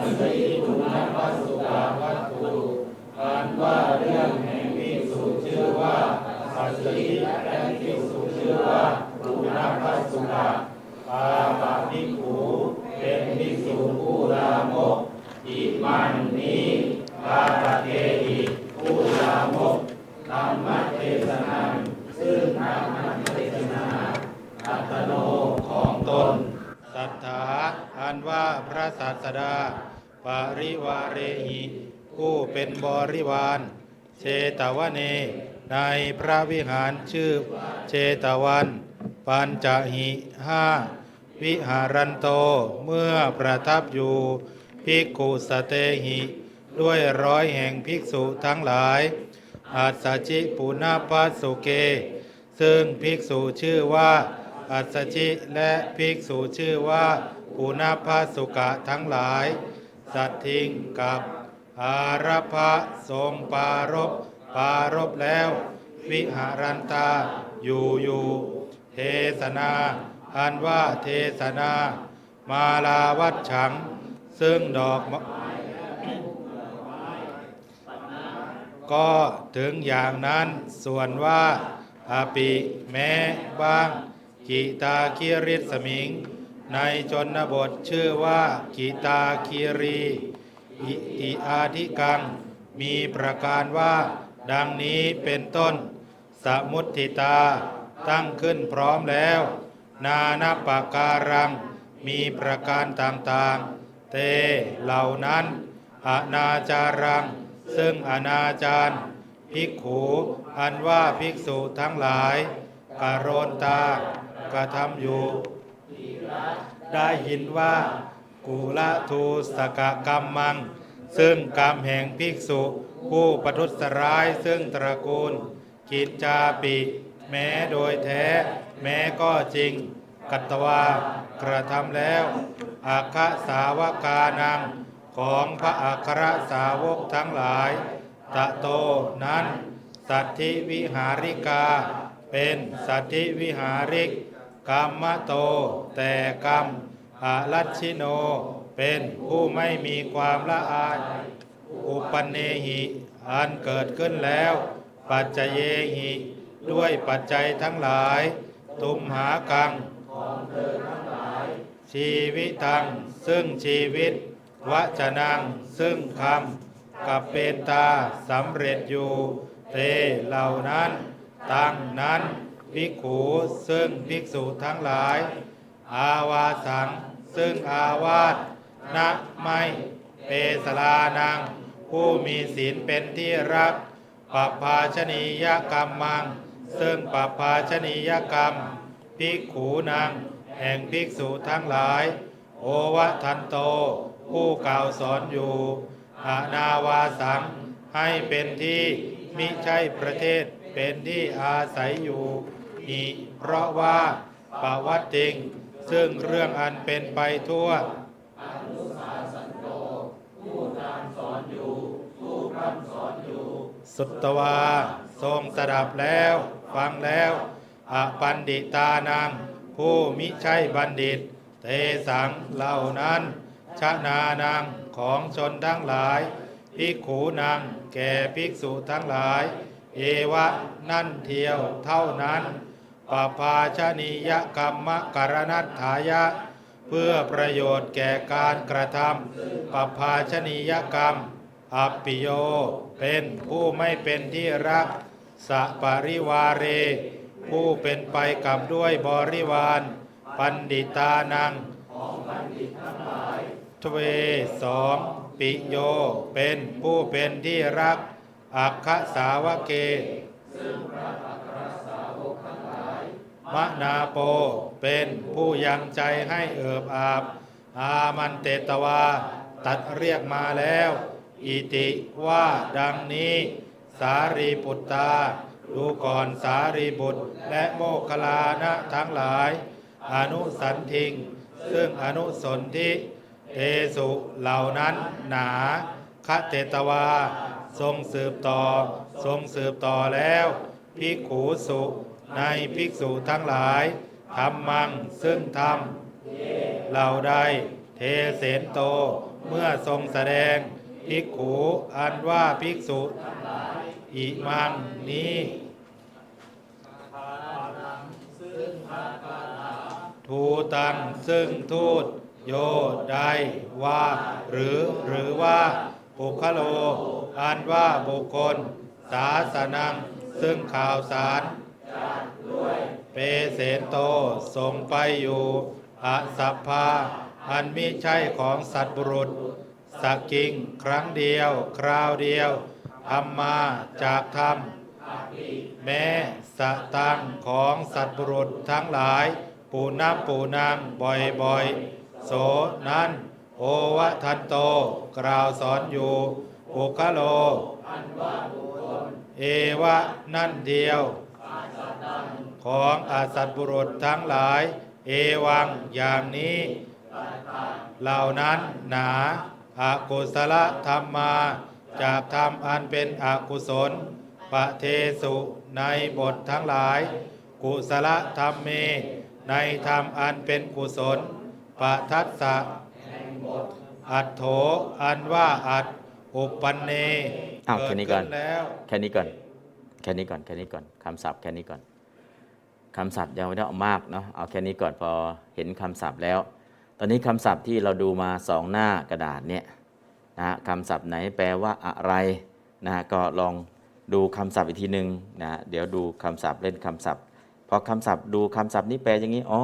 อัตชิปุณณพสุกะวัตถุอ่านว่าเรื่องแห่ง ว่าอัตชิและวิสุชื่อว่าปุณณพสุกะปาปะภิกขุเป็นวิสุผู้ลามกอิมันนี้ปาปะเทหิผู้ลามกธรรมเทศนาซึ่งธรรมเทศนาอัตโนของตนศรัทธาอันว่าพระศาสดา ปริวาเรหิผู้เป็นบริวารเชตวเน ในพระวิหารชื่อเชตวัน ปัญจหิห้าวิหารันโตเมื่อประทับอยู่ภิกขุสเตหิ ด้วยร้อยแห่งภิกษุทั้งหลาย อัสจิปุณปัสสุเก ซึ่งภิกษุชื่อว่า อัสจิและภิกษุชื่อว่าปุณปัสสุกะทั้งหลาย สัตทิงกับอารพะทรงปารบ ปารบแล้ว วิหารันตา อยู่อยู่เทศนาอันว่าเทศนา มาลาวัดฉัง ซึ่งดอกมะก็ถึงอย่างนั้นส่วนว่าอาปิแม้บ้าง กิตาคิริสมิง ในชนบทชื่อว่า กิตาคีรี อิติอาธิกัง มีประการว่า ดังนี้เป็นต้น สมุติตา ตั้งขึ้นพร้อมแล้ว นานาปาการัง มีประการต่างๆ เตเหล่านั้นอนาจารัง ซึ่งอนาจารภิกขูอันว่าภิกษุทั้งหลายกโรนตากระทำอยู่ ได้ยินว่ากุละทูสกกรรมมัง ซึ่งกรรมแห่งภิกษุ ผู้ประทุษร้ายซึ่งตระกูล กิจจาปิ แม้โดยแท้ แม้ก็จริง กัตตวากระทำแล้วอาคสาวกานัง ของพระอัครสาวกทั้งหลาย ตะโตนั้น สัตธิวิหาริกา เป็นสัตธิวิหาริกกรรมโต แต่กรรมอาลัชชิโน เป็นผู้ไม่มีความละอาย อุปเนหิอันเกิดขึ้นแล้ว ปัจจเยหิด้วยปัจจัยทั้งหลาย ตุมหากังของเธอทั้งหลาย ชีวิตัง ซึ่งชีวิตวจนัง ซึ่งคำกับเป็นตาสำเร็จอยู่ เตเหล่านั้น ตั้งนั้นภิกขูซึ่งภิกษุทั้งหลาย อาวาสัง ซึ่งอาวาสนะไม่เปสลานัง ผู้มีศีลเป็นที่รักปภาชนียกรรมมัง ซึ่งปภาชนียกรรม ภิกขูนางแห่งภิกษุทั้งหลาย โอวะทันโต ผู้กล่าวสอนอยู่อานาวาสัง ให้เป็นที่มิใช่ประเทศเป็นที่อาศัยอยู่นี่เพราะว่าปวัตติง ซึ่งเรื่องอันเป็นไปทั่วสุตต สุตวา ทรงสดับแล้ว ฟังแล้วอปันดิตานัง ผู้มิใช่บัณฑิต เตสังเหล่านั้นชนานังของชนทั้งหลาย ภิกขูนัง แก่ภิกษุทั้งหลาย เอวะนั่นเทียวเท่านั้นปภาชนียกรรมกรณัตถายะ เพื่อประโยชน์แก่การกระทำปภาชนียกรรม อัปปิโย เป็นผู้ไม่เป็นที่รักสะปริวาเร ผู้เป็นไปกับด้วยบริวาร ปันดิตานังทเวสองปิโย เป็นผู้เป็นที่รัก อัคคสาวเกมะนาโปเป็นผู้ยังใจให้เอิบอาบ อามันเตตวา ตัดเรียกมาแล้ว อิติว่าดังนี้ สารีปุตตา ดูก่อนสารีบุตรและโมคลานะทั้งหลาย อนุสันทิง ซึ่งอนุสนธิเทสุเหล่านั้นหนาคเตตวา ทรงสืบต่อ ทรงสืบต่อแล้ว ภิกขูสุในภิกษุทั้งหลายทำมังซึ่งทำเหล่าใด เทเสนโต เมื่อทรงแสดง ภิกขูอันว่าภิกษุอิมังนี้ทูตังซึ่งทูตโยได้ว่า หรือหรือว่าปุคโล อันว่าบุคคล สาสนัง ซึ่งข่าวสารเปเสนโตส่งไปอยู่อสัพพาอันมิใช่ของสัตว์บุรุษ สักกิง ครั้งเดียว คราวเดียวทำมาจากธรรม แม้สตังของสัตว์บุรุษทั้งหลาย ปูน้ำปูนางบ่อยๆ โสนั้น โอวะทันโต กล่าวสอนอยู่ปุคโล เอวะนั่นเดียว ของอาสัตบุรุษทั้งหลาย เอวังอย่างนี้ เหล่านั้นหนา อากุศลธรรมมาจากธรรมอันเป็นอกุศลปะเทสุในบททั้งหลายโกุศลธรรมเม ในธรรมอันเป็นกุศลปะทัสสะอัตโถอันว่าอัตอุปปันเนอ้าวเกิแค่ดนี้ก่อขึ้นนแล้วแค่นี้ก่อน แค่นี้ก่อน แค่นี้ก่อนคำศัพท์แค่นี้ก่อนคำศัพท์ยังไม่ได้เอามากเนาะเอาแค่นี้ก่อนพอเห็นคำศัพท์แล้ว ตอนนี้คำศัพท์ที่เราดูมาสองหน้ากระดาษเนี่ยนะคำศัพท์ไหนแปลว่าอะไรนะก็ลองดูคำศัพท์อีกทีหนึ่งนะเดี๋ยวดูคำศัพท์เล่นคำศัพท์พอคำศัพท์ดูคำศัพท์นี้แปลอย่างนี้อ๋อ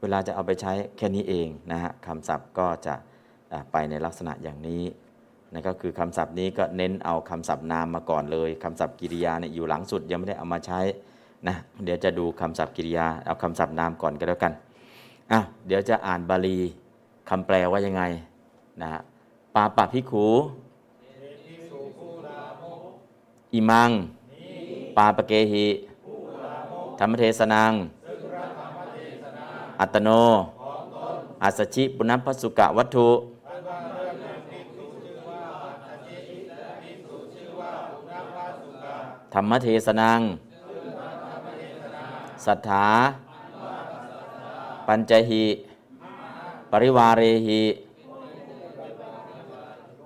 เวลาจะเอาไปใช้แค่นี้เองนะฮะคำศัพท์ก็จะไปในลักษณะอย่างนี้นั่นก็คือคำศัพท์นี้ก็เน้นเอาคำศัพท์นามมาก่อนเลยคำศัพท์กิริยาเนี่ยอยู่หลังสุดยังไม่ได้เอามาใช้นะเดี๋ยวจะดูคำศัพท์กิริยาเอาคำศัพท์นามก่อนก็แล้วกัน อะเดี๋ยวจะอ่านบาลีคำแปลว่ายังไงนะฮะปาปะพิขูอิมัง ปาปะเกหิธรรมเทศนัง อัตโน อัสชิปุณพพสุกะวัตถุธรรมเทศนัง สัทธา ปัญจหิปริวาเรหิ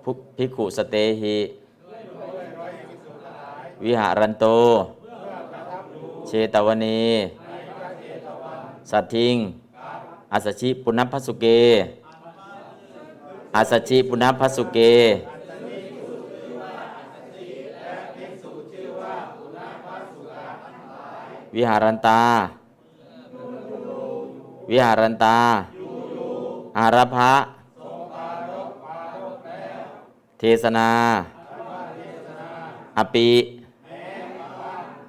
ภุภิกขุสเตหิวิหารันโต เชตวเนสัททิงอัสชิปุณพพสุเกอัสชิปุณพสุเก วิหารันตา วิหารันตา อาราภะเทศนา อปิ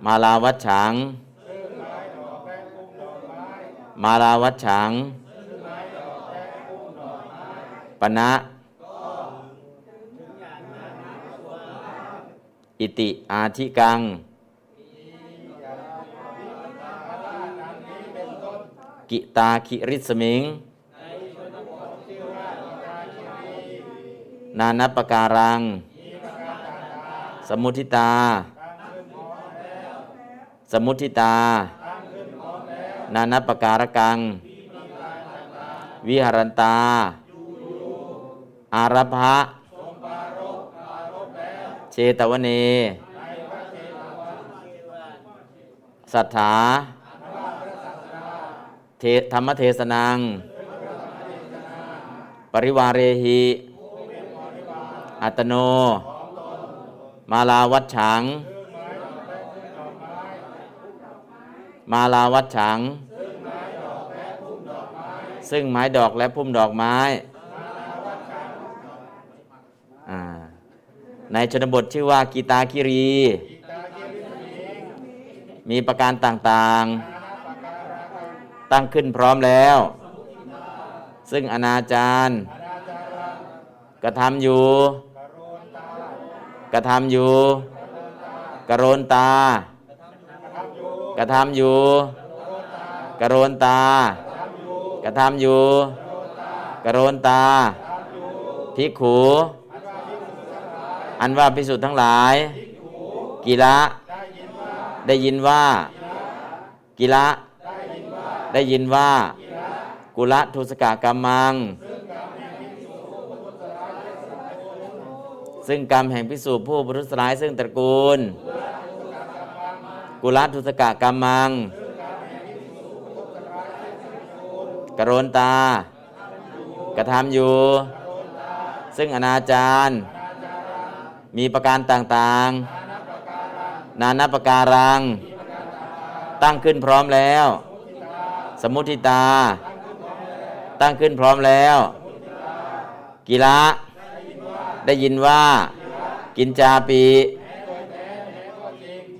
มาลาวัชฉัง มาลาวัชฉัง ปณะอิติอาธิกัง กิตาคิริสมิง นานัปการัง สมุทิตา สมุทิตา นานัปการกัง วิหารันตา อารัภะเชตวเน สัทธา ธรรมเทศนัง ปริวาเรหิ อัตโน มาลาวัชฉัง มาลาวัชฉัง ซึ่งไม้ดอกและพุ่มดอกไม้ ในชนบทชื่อว่ากีตาคิรี มีประการต่างๆ ตั้งขึ้นพร้อมแล้ว ซึ่งอนาจารกระทำอยู่ กระทำอยู่ กระโรนตากระทำอยู่ กระโรนตากระทำอยู่ กระโรนตาภิกขูอันว่าพิสุทธ์ทั้งหลาย กีละได้ยินว่ากีละ ได้ยินว่า กุละทุสกากรรมัง ซึ่งกรรมแห่งพิสูจผู้บรุษร้ายซึ่งตระกูล กุละทุสกากรรมัง กระโรนตา กระทำอยู่ ซึ่งอนาจารมีประการต่างๆ นานาประการัง ตั้งขึ้นพร้อมแล้ว สมุทิตา ตั้งขึ้นพร้อมแล้ว กีฬะได้ยินว่า กินจาปี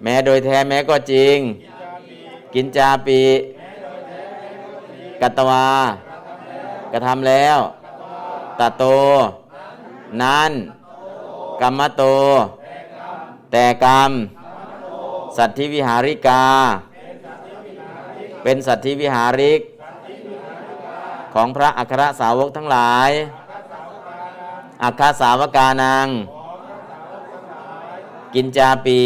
แม้โดยแท้แม้ก็จริง กินจาปีกัตวากระทำแล้วตะโต นั้นกรรมโต แต่กรรม สัตธิวิหาริกา เป็นสัตธิวิหาริก ของพระอัครสาวกทั้งหลาย อัครสาวกานัง กินจาปี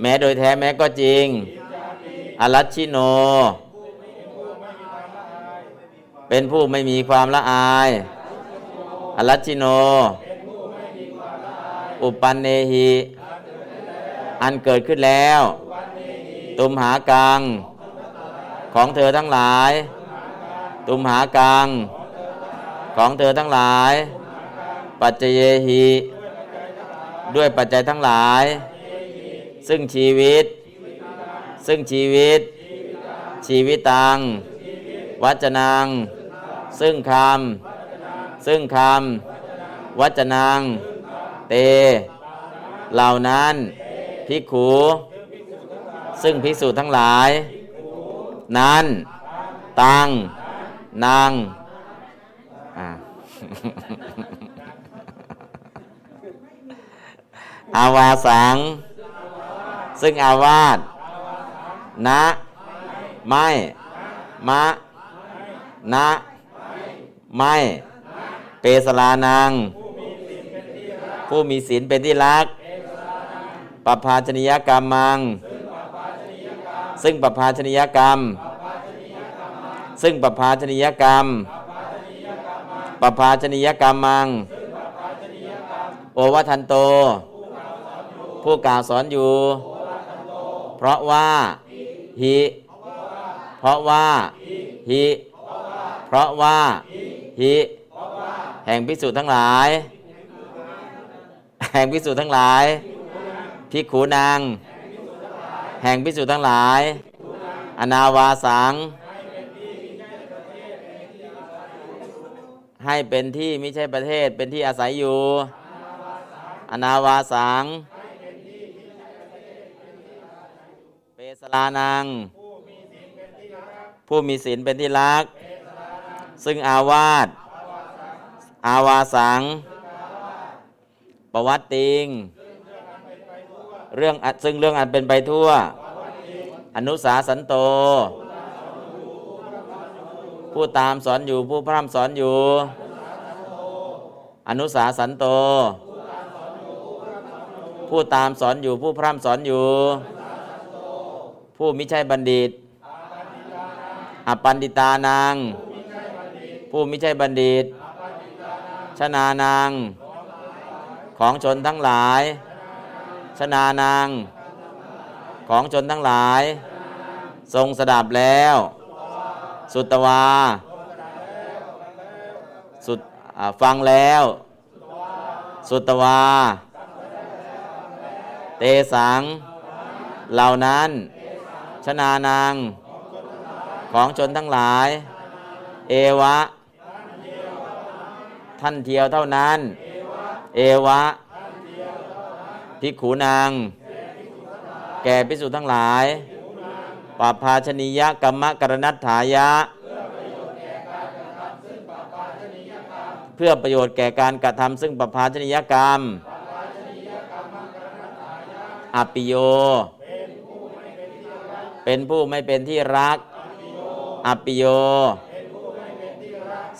แม้โดยแท้แม้ก็จริง อรัชชิโน เป็นผู้ไม่มีความละอาย อรัชชิโน อุปันเนหิ อันเกิดขึ้นแล้ว ตุมหากัง ของเธอทั้งหลาย ตุมหากัง ของเธอทั้งหลาย ปัจเจเยหิด้วยปัจจัยทั้งหลาย ซึ่งชีวิต ซึ่งชีวิต ชีวิตตัง วัจนัง ซึ่งคำ ซึ่งคำ วัจนัง เต เหล่านั้น ภิกขุ ซึ่งภิกษุทั้งหลาย นั้น ตัง นางอาวาสัง ซึ่งอาวาสนะ ไม่ มะ นะ ไม่ เปสลานัง ผู้มีศีลเป็นที่รักปภาชนิยกรรมมัง ซึ่งปภาชนิยกรรม ซึ่งปภาชนิยกรรมปภาชนิยกรรมมัง โอวทันโต ผู้กล่าวสอนอยู่ เพราะว่าหิเพราะว่าหิเพราะว่าหิแห่งพิสุทั้งหลาย แห่งพิสุทั้งหลายพิขูนาง แห่งพิสุทั้งหลาย อนาวาสัง ให้เป็นที่ไม่ใช่ประเทศเป็นที่อาศัยอยู่ อนาวาสัง เปสลานัง ผู้มีศีลเป็นที่รัก ซึ่งอาวาส อาวาสัง ประวัติติง เรื่องอันซึ่งเรื่องอันเป็นไปทั่ว อนุสาสันโต ผู้ตามสอนอยู่ผู้พร่ำสอนอยู่ อนุสาสันโต ผู้ตามสอนอยู่ผู้พร่ำสอนอยู่ ผู้มิใช่บัณฑิตอปันดิตานัง ผู้มิใช่บัณฑิต ชนานัง ของชนทั้งหลาย ชนานังของชนทั้งหลาย ทรงสดับแล้ว สุตวาสุดฟังแล้ว สุตวา เตสัง เหล่านั้น ชนานังของชนทั้งหลาย เอวะ ท่านเทียวเท่านั้น เอวะ ภิกขูนาง แก่พิสุทั้งหลายปาภาชนียกรรมกรณัตถายะ เพื่อประโยชน์แก่การกระทำซึ่งปภาชนียกรรม อปิโย เป็นผู้ไม่เป็นที่รัก อปิโย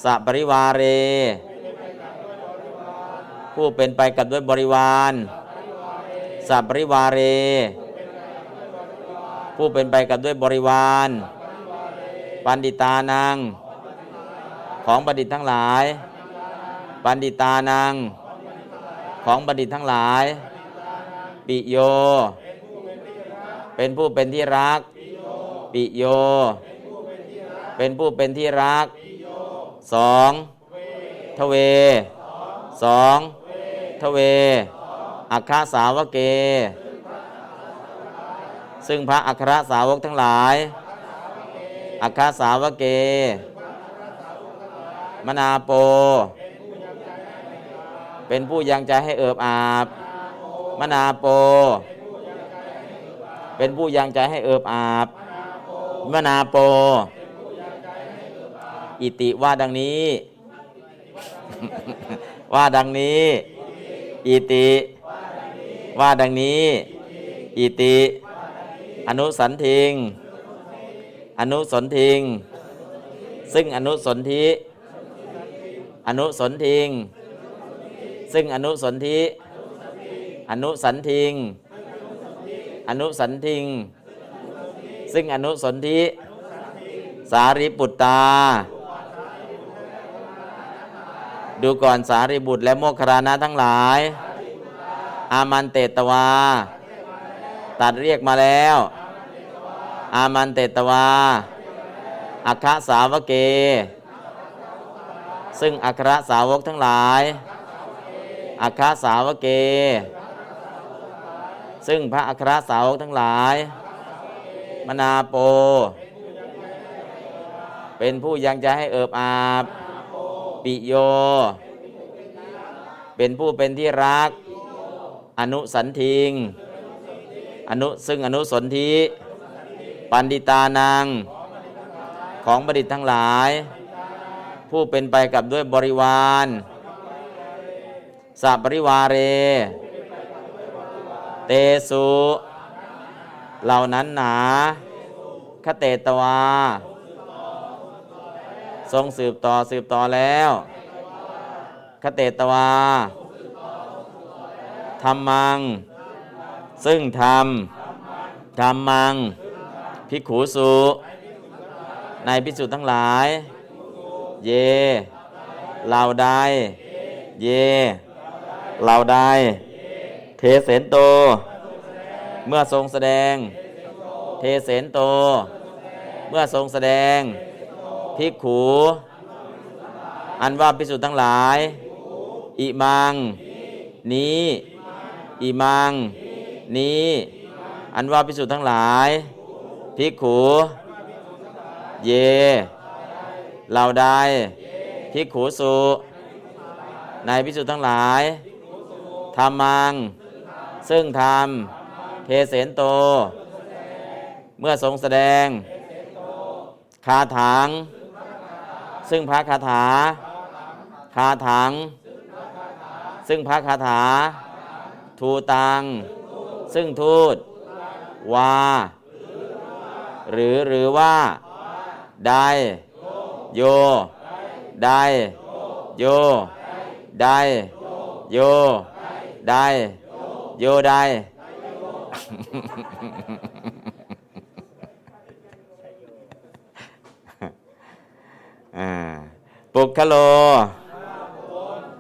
สัปริวาเร ผู้เป็นไปกับด้วยบริวาร สัปริวาเร ผู้เป็นไปกับด้วยบริวาร ปันดิตานัง ของบัณฑิตทั้งหลาย ปันดิตานัง ของบัณฑิตทั้งหลาย ปิโย เป็นผู้เป็นที่รัก ปิโย เป็นผู้เป็นที่รักสองทเวสองทเว อัคคสาวเก ซึ่งพระอัครสาวกทั้งหลาย อัคคสาวเก มนาโป เป็นผู้ยังใจให้เอิบอาบ มนาโป เป็นผู้ยังใจให้เอิบอาบ มนาโป อิติว่าดังนี้ ว่าดังนี้ อิติ ว่าดังนี้ อิติ อนุสันทิง อนุสนทิง ซึ่งอนุสนธิ อนุสนทิง ซึ่งอนุสนธิ อนุสันทิง อนุสันทิง ซึ่งอนุสนธิ สารีบุตตาดูก่อนสารีบุตรและโมคคารณะทั้งหลาย อามันเตตวา ตัดเรียกมาแล้ว อามันเตตวา อัคคสาวเก ซึ่งอัครสาวกทั้งหลาย อัคคสาวเก ซึ่งพระอัครสาวกทั้งหลาย มนาโป เป็นผู้ยังจะให้เอิบอาบ ปิโย เป็นผู้เป็นที่รัก อนุสันทิง อนุซึ่งอนุสนธิปันดิตานังของบดิตทั้งหลาย ผู้เป็นไปกับด้วยบริวารสัปริวาเร เตสุ เหล่านั้นหนา คเตตวา ทรงสืบต่อสืบต่อแล้ว คเตตวา ธรรมัง ซึ่งธรรมธรรมังพิกขูสุในพิสุทั้งหลาย เยเหล่าใด เยเหล่าใด เทเสนโต เมื่อทรงแสดง เทเสนโต เมื่อทรงแสดงพิกขู อันว่าพิสุทั้งหลาย อิมัง นี้ อิมัง นี้ อันว่าพิสุทั้งหลายพิกขูเยเหล่าใดพิกขูสุในพิสุทั้งหลายธรรมัง ซึ่งธรรมเทเสนโต เมื่อทรงแสดง คาถัง ซึ่งพระคาถา คาถัง ซึ่งพระคาถา ทูตัง ซึ่งทูตวา หรือหรือว่าได้โยได้โยได้โยได้โยได้อ่าปุคโล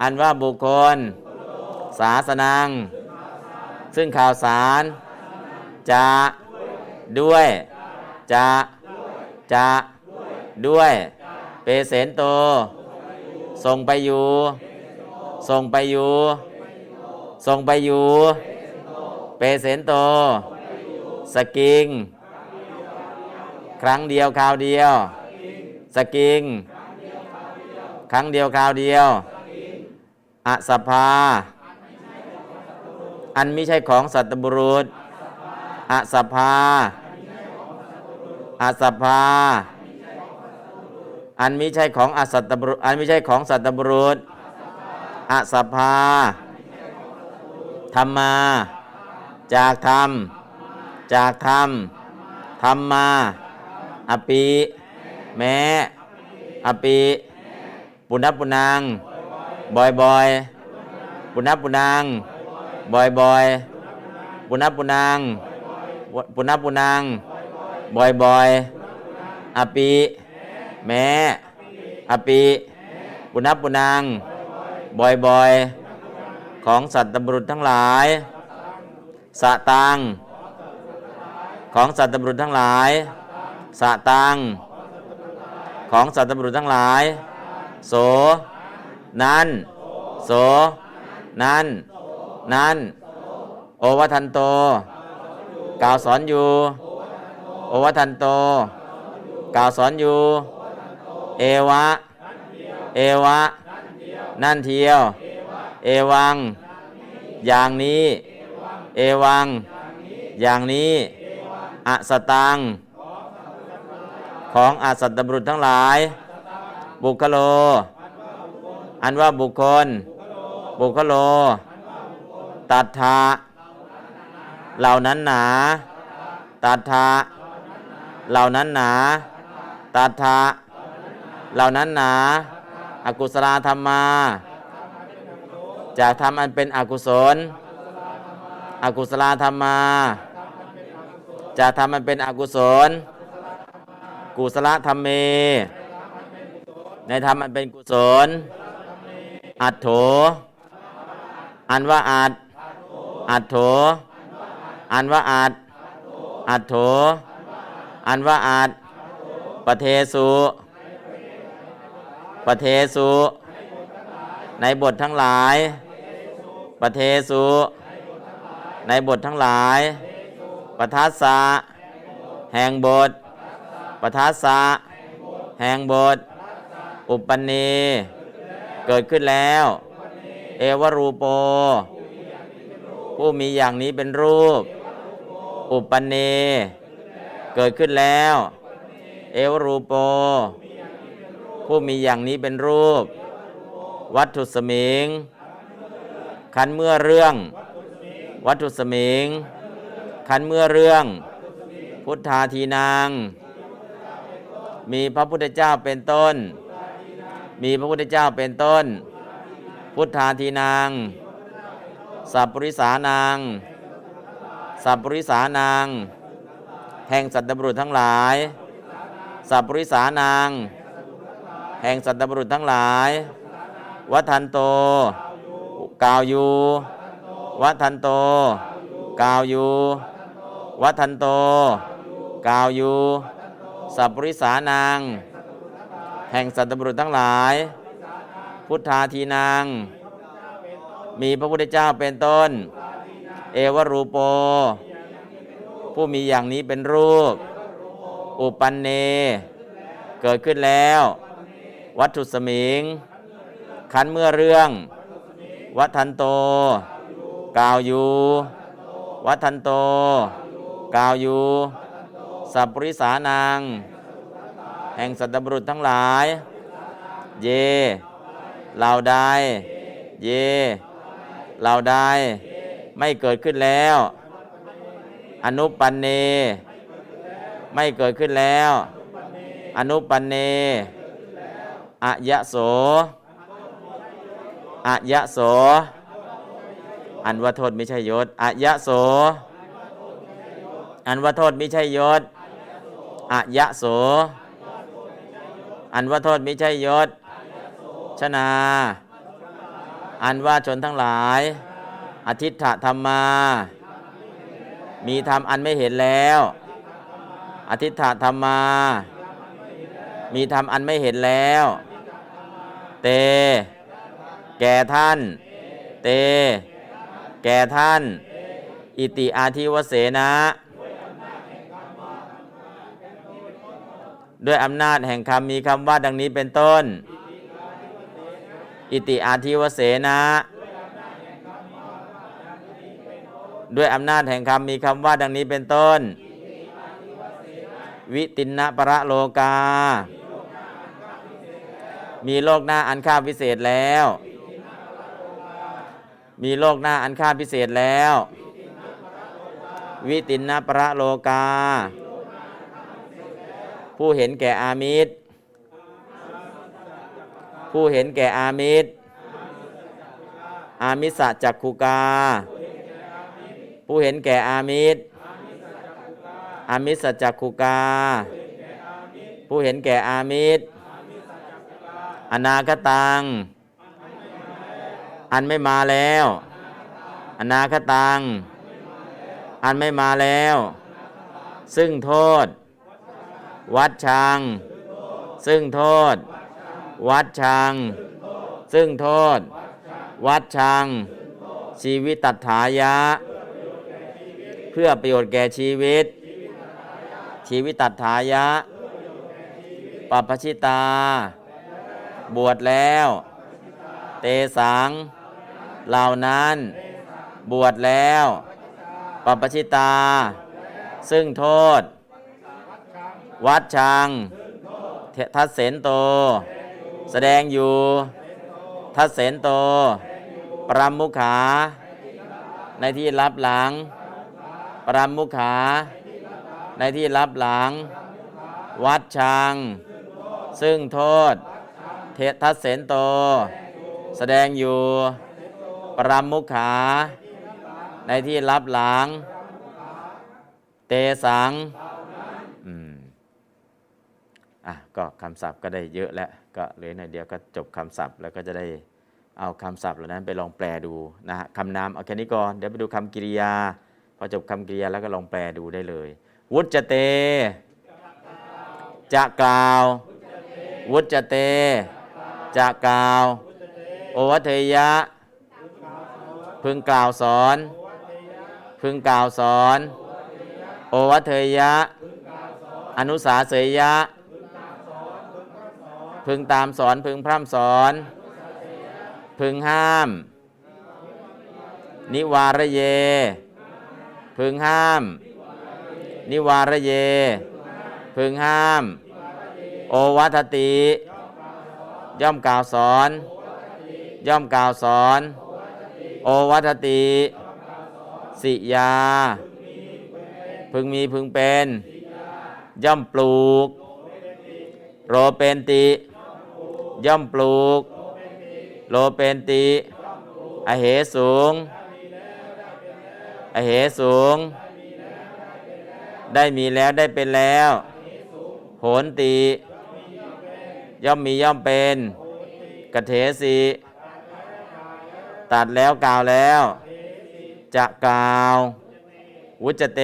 อันว่าบุคคล ศาสนัง ซึ่งข่าวสารจะด้วยจะจะด้วย เปเสนโต ส่งไปอยู่ ส่งไปอยู่ ส่งไปอยู่ เปเสนโต สกิง ครั้งเดียวคราวเดียว สกิง ครั้งเดียวคราวเดียวอสภา อันไม่ใช่ของสัตบุรุษอสภาอสภา อันไม่ใช่ของอสัตบุรุษ อันไม่ใช่ของสัตบุรุษอสภา ธรรมา จากธรรม จากธรรม ธรรมา อปี แม้ อปี ปุณณปุนังบอยบอยปุณปุนัง บอยบอยปุณปุนังปุณปุนังบอยบอยอปีแม้อปีปุณปุนังบอยบอยของสัตว์ตบรุษทั้งหลายสะตังของสัตว์ตบรุษทั้งหลายสะตังของสัตว์ตบรุษทั้งหลาย โส นั้น โส นั้น นั้น โอวัทันโต กล่าวสอนอยู่ โอวัทันโต กล่าวสอนอยู่ เอวะ เอวะ นั่นเทียว เอวัง อย่างนี้ เอวัง อย่างนี้ อสตัง ของอาสัตตบุรุษทั้งหลาย บุคโล อันว่าบุคคล บุคโล ตัทธะเหล่านั้นหนา ตัทธะเหล่านั้นหนาตัทธะเหล่านั้นหนาอกุศลธรรมา จากทำอันเป็นอกุศลอกุศลธรรมาจะทำมันเป็นอกุศล กุศลธรรมเม ในธรรมมันเป็นกุศลอัตโถ อันว่าอัด อัตโถ อันว่าอัดอัตโถ อันว่าอัดปเทสุปเทสุในบททั้งหลายปเทสุในบททั้งหลาย ปทัสสะแห่งบท ปทัสสะแห่งบท อุปนีเกิดขึ้นแล้ว เอวรูโป ผู้มีอย่างนี้เป็นรูป อุปนีเกิดขึ้นแล้ว เอวรูปโป ผู้มีอย่างนี้เป็นรูป วัตถุสมิง คันเมื่อเรื่อง วัตถุสมิง คันเมื่อเรื่อง พุทธาทีนาง มีพระพุทธเจ้าเป็นต้น มีพระพุทธเจ้าเป็นต้น พุทธาทีนาง สัพปริสานางสัพปริสานางแห่งสัตว์บุรุษทั้งหลาย สัพปริสานางแห่งสัตว์บุรุษทั้งหลาย วัฒนโต กาวยู วัฒนโต กาวยู วัฒนโต กาวยู สัพปริสานางแห่งสัตว์บุรุษทั้งหลาย พุทธาทีนาง มีพระพุทธเจ้าเป็นต้น เอวรูปโป ผู้มีอย่างนี้เป็นรูป อุปันเน เกิดขึ้นแล้ว วัตถุสมิง คันเมื่อเรื่อง วัฒนโต กาวยูวัฒนโต กาวยูสัพปริสานางแห่งสัตว์บุรุษทั้งหลาย เยเหล่าใด เย เหล่าใดไม่เกิดขึ้นแล้ว อนุปันเน ไม่เกิดขึ้นแล้ว อนุปันเนอะยะโสอะยะโส อันว่าโทษไม่ใช่ยศอะยะโส อันว่าโทษไม่ใช่ยศอะยะโส อันว่าโทษไม่ใช่ยศชนา อันว่าชนทั้งหลาย อธิษฐธรรมา มีธรรมอันไม่เห็นแล้ว อธิษฐธรรมา มีธรรมอันไม่เห็นแล้ว เต แก่ท่าน เต แก่ท่าน อิติอาทิวเสนะ ด้วยอำนาจแห่งคำมีคำว่าดังนี้เป็นต้น อิติอาทิวเสนะด้วยอำนาจแห่งคำมีคำว่าดังนี้เป็นต้น วิตินะประโลกา มีโลกหน้าอันค่าพิเศษแล้ว มีโลกหน้าอันค่าพิเศษแล้ว วิตินนะประโลกา ผู้เห็นแก่อามิตร ผู้เห็นแก่อามิตร อามิสะจักขุกา ผู้เห็นแก่อามิตร อามิสะจักขุกา ผู้เห็นแก่อามิตร อนาคตัง อันไม่มาแล้ว อนาคตัง อันไม่มาแล้ว ซึ่งโทษ วัดชัง ซึ่งโทษ วัดชัง ซึ่งโทษ วัดชัง ชีวิตตัถายะ เพื่อประโยชน์แก่ชีวิต ชีวิตตัถายะปัปชิตา บวชแล้ว เตสังเหล่านั้น บวชแล้วปัปปชิตา ซึ่งโทษ วัดชังทัศเสนโต แสดงอยู่ ทัศเสนโต ปรามุขา ในที่รับหลัง ปรามุขา ในที่รับหลัง วัดชัง ซึ่งโทษ เททัศเสนโต แสดงอยู่ ปรามุขา ในที่รับหลังเตเตสัง อืม อะ ก็คำศัพท์ก็ได้เยอะแล้ว ก็เหลยในเดียวก็จบคำศัพท์ แล้วก็จะได้เอาคำศัพท์เหล่านั้นไปลองแปลดูนะฮะคำนามเอาแค่นี้ก่อนเดี๋ยวไปดูคำกริยา พอจบคำกริยาแล้วก็ลองแปลดูได้เลย วุจเต จะกล่าว วุจเต จะกล่าว โอวัทยะ พึงกล่าวสอน พึงกล่าวสอน โอวัทยะ อนุสาเสยยะ พึงตามสอนพึงพร่ำสอน พึงห้าม นิวารเย พึงห้าม นิวารเย พึงห้าม โอวัตติ ย่อมกล่าวสอน ย่อมกล่าวสอน โอวัตติ สิยา พึงมีพึงเป็น ย่อมปลูกโรเปนติ ย่อมปลูก โลเปนติ อเหสูง อเหสูง ได้มีแล้วได้เป็นแล้ว โหนติ ย่อมมีย่อมเป็นกเถสีตัดแล้วกล่าวแล้ว จะกล่าว วุจเต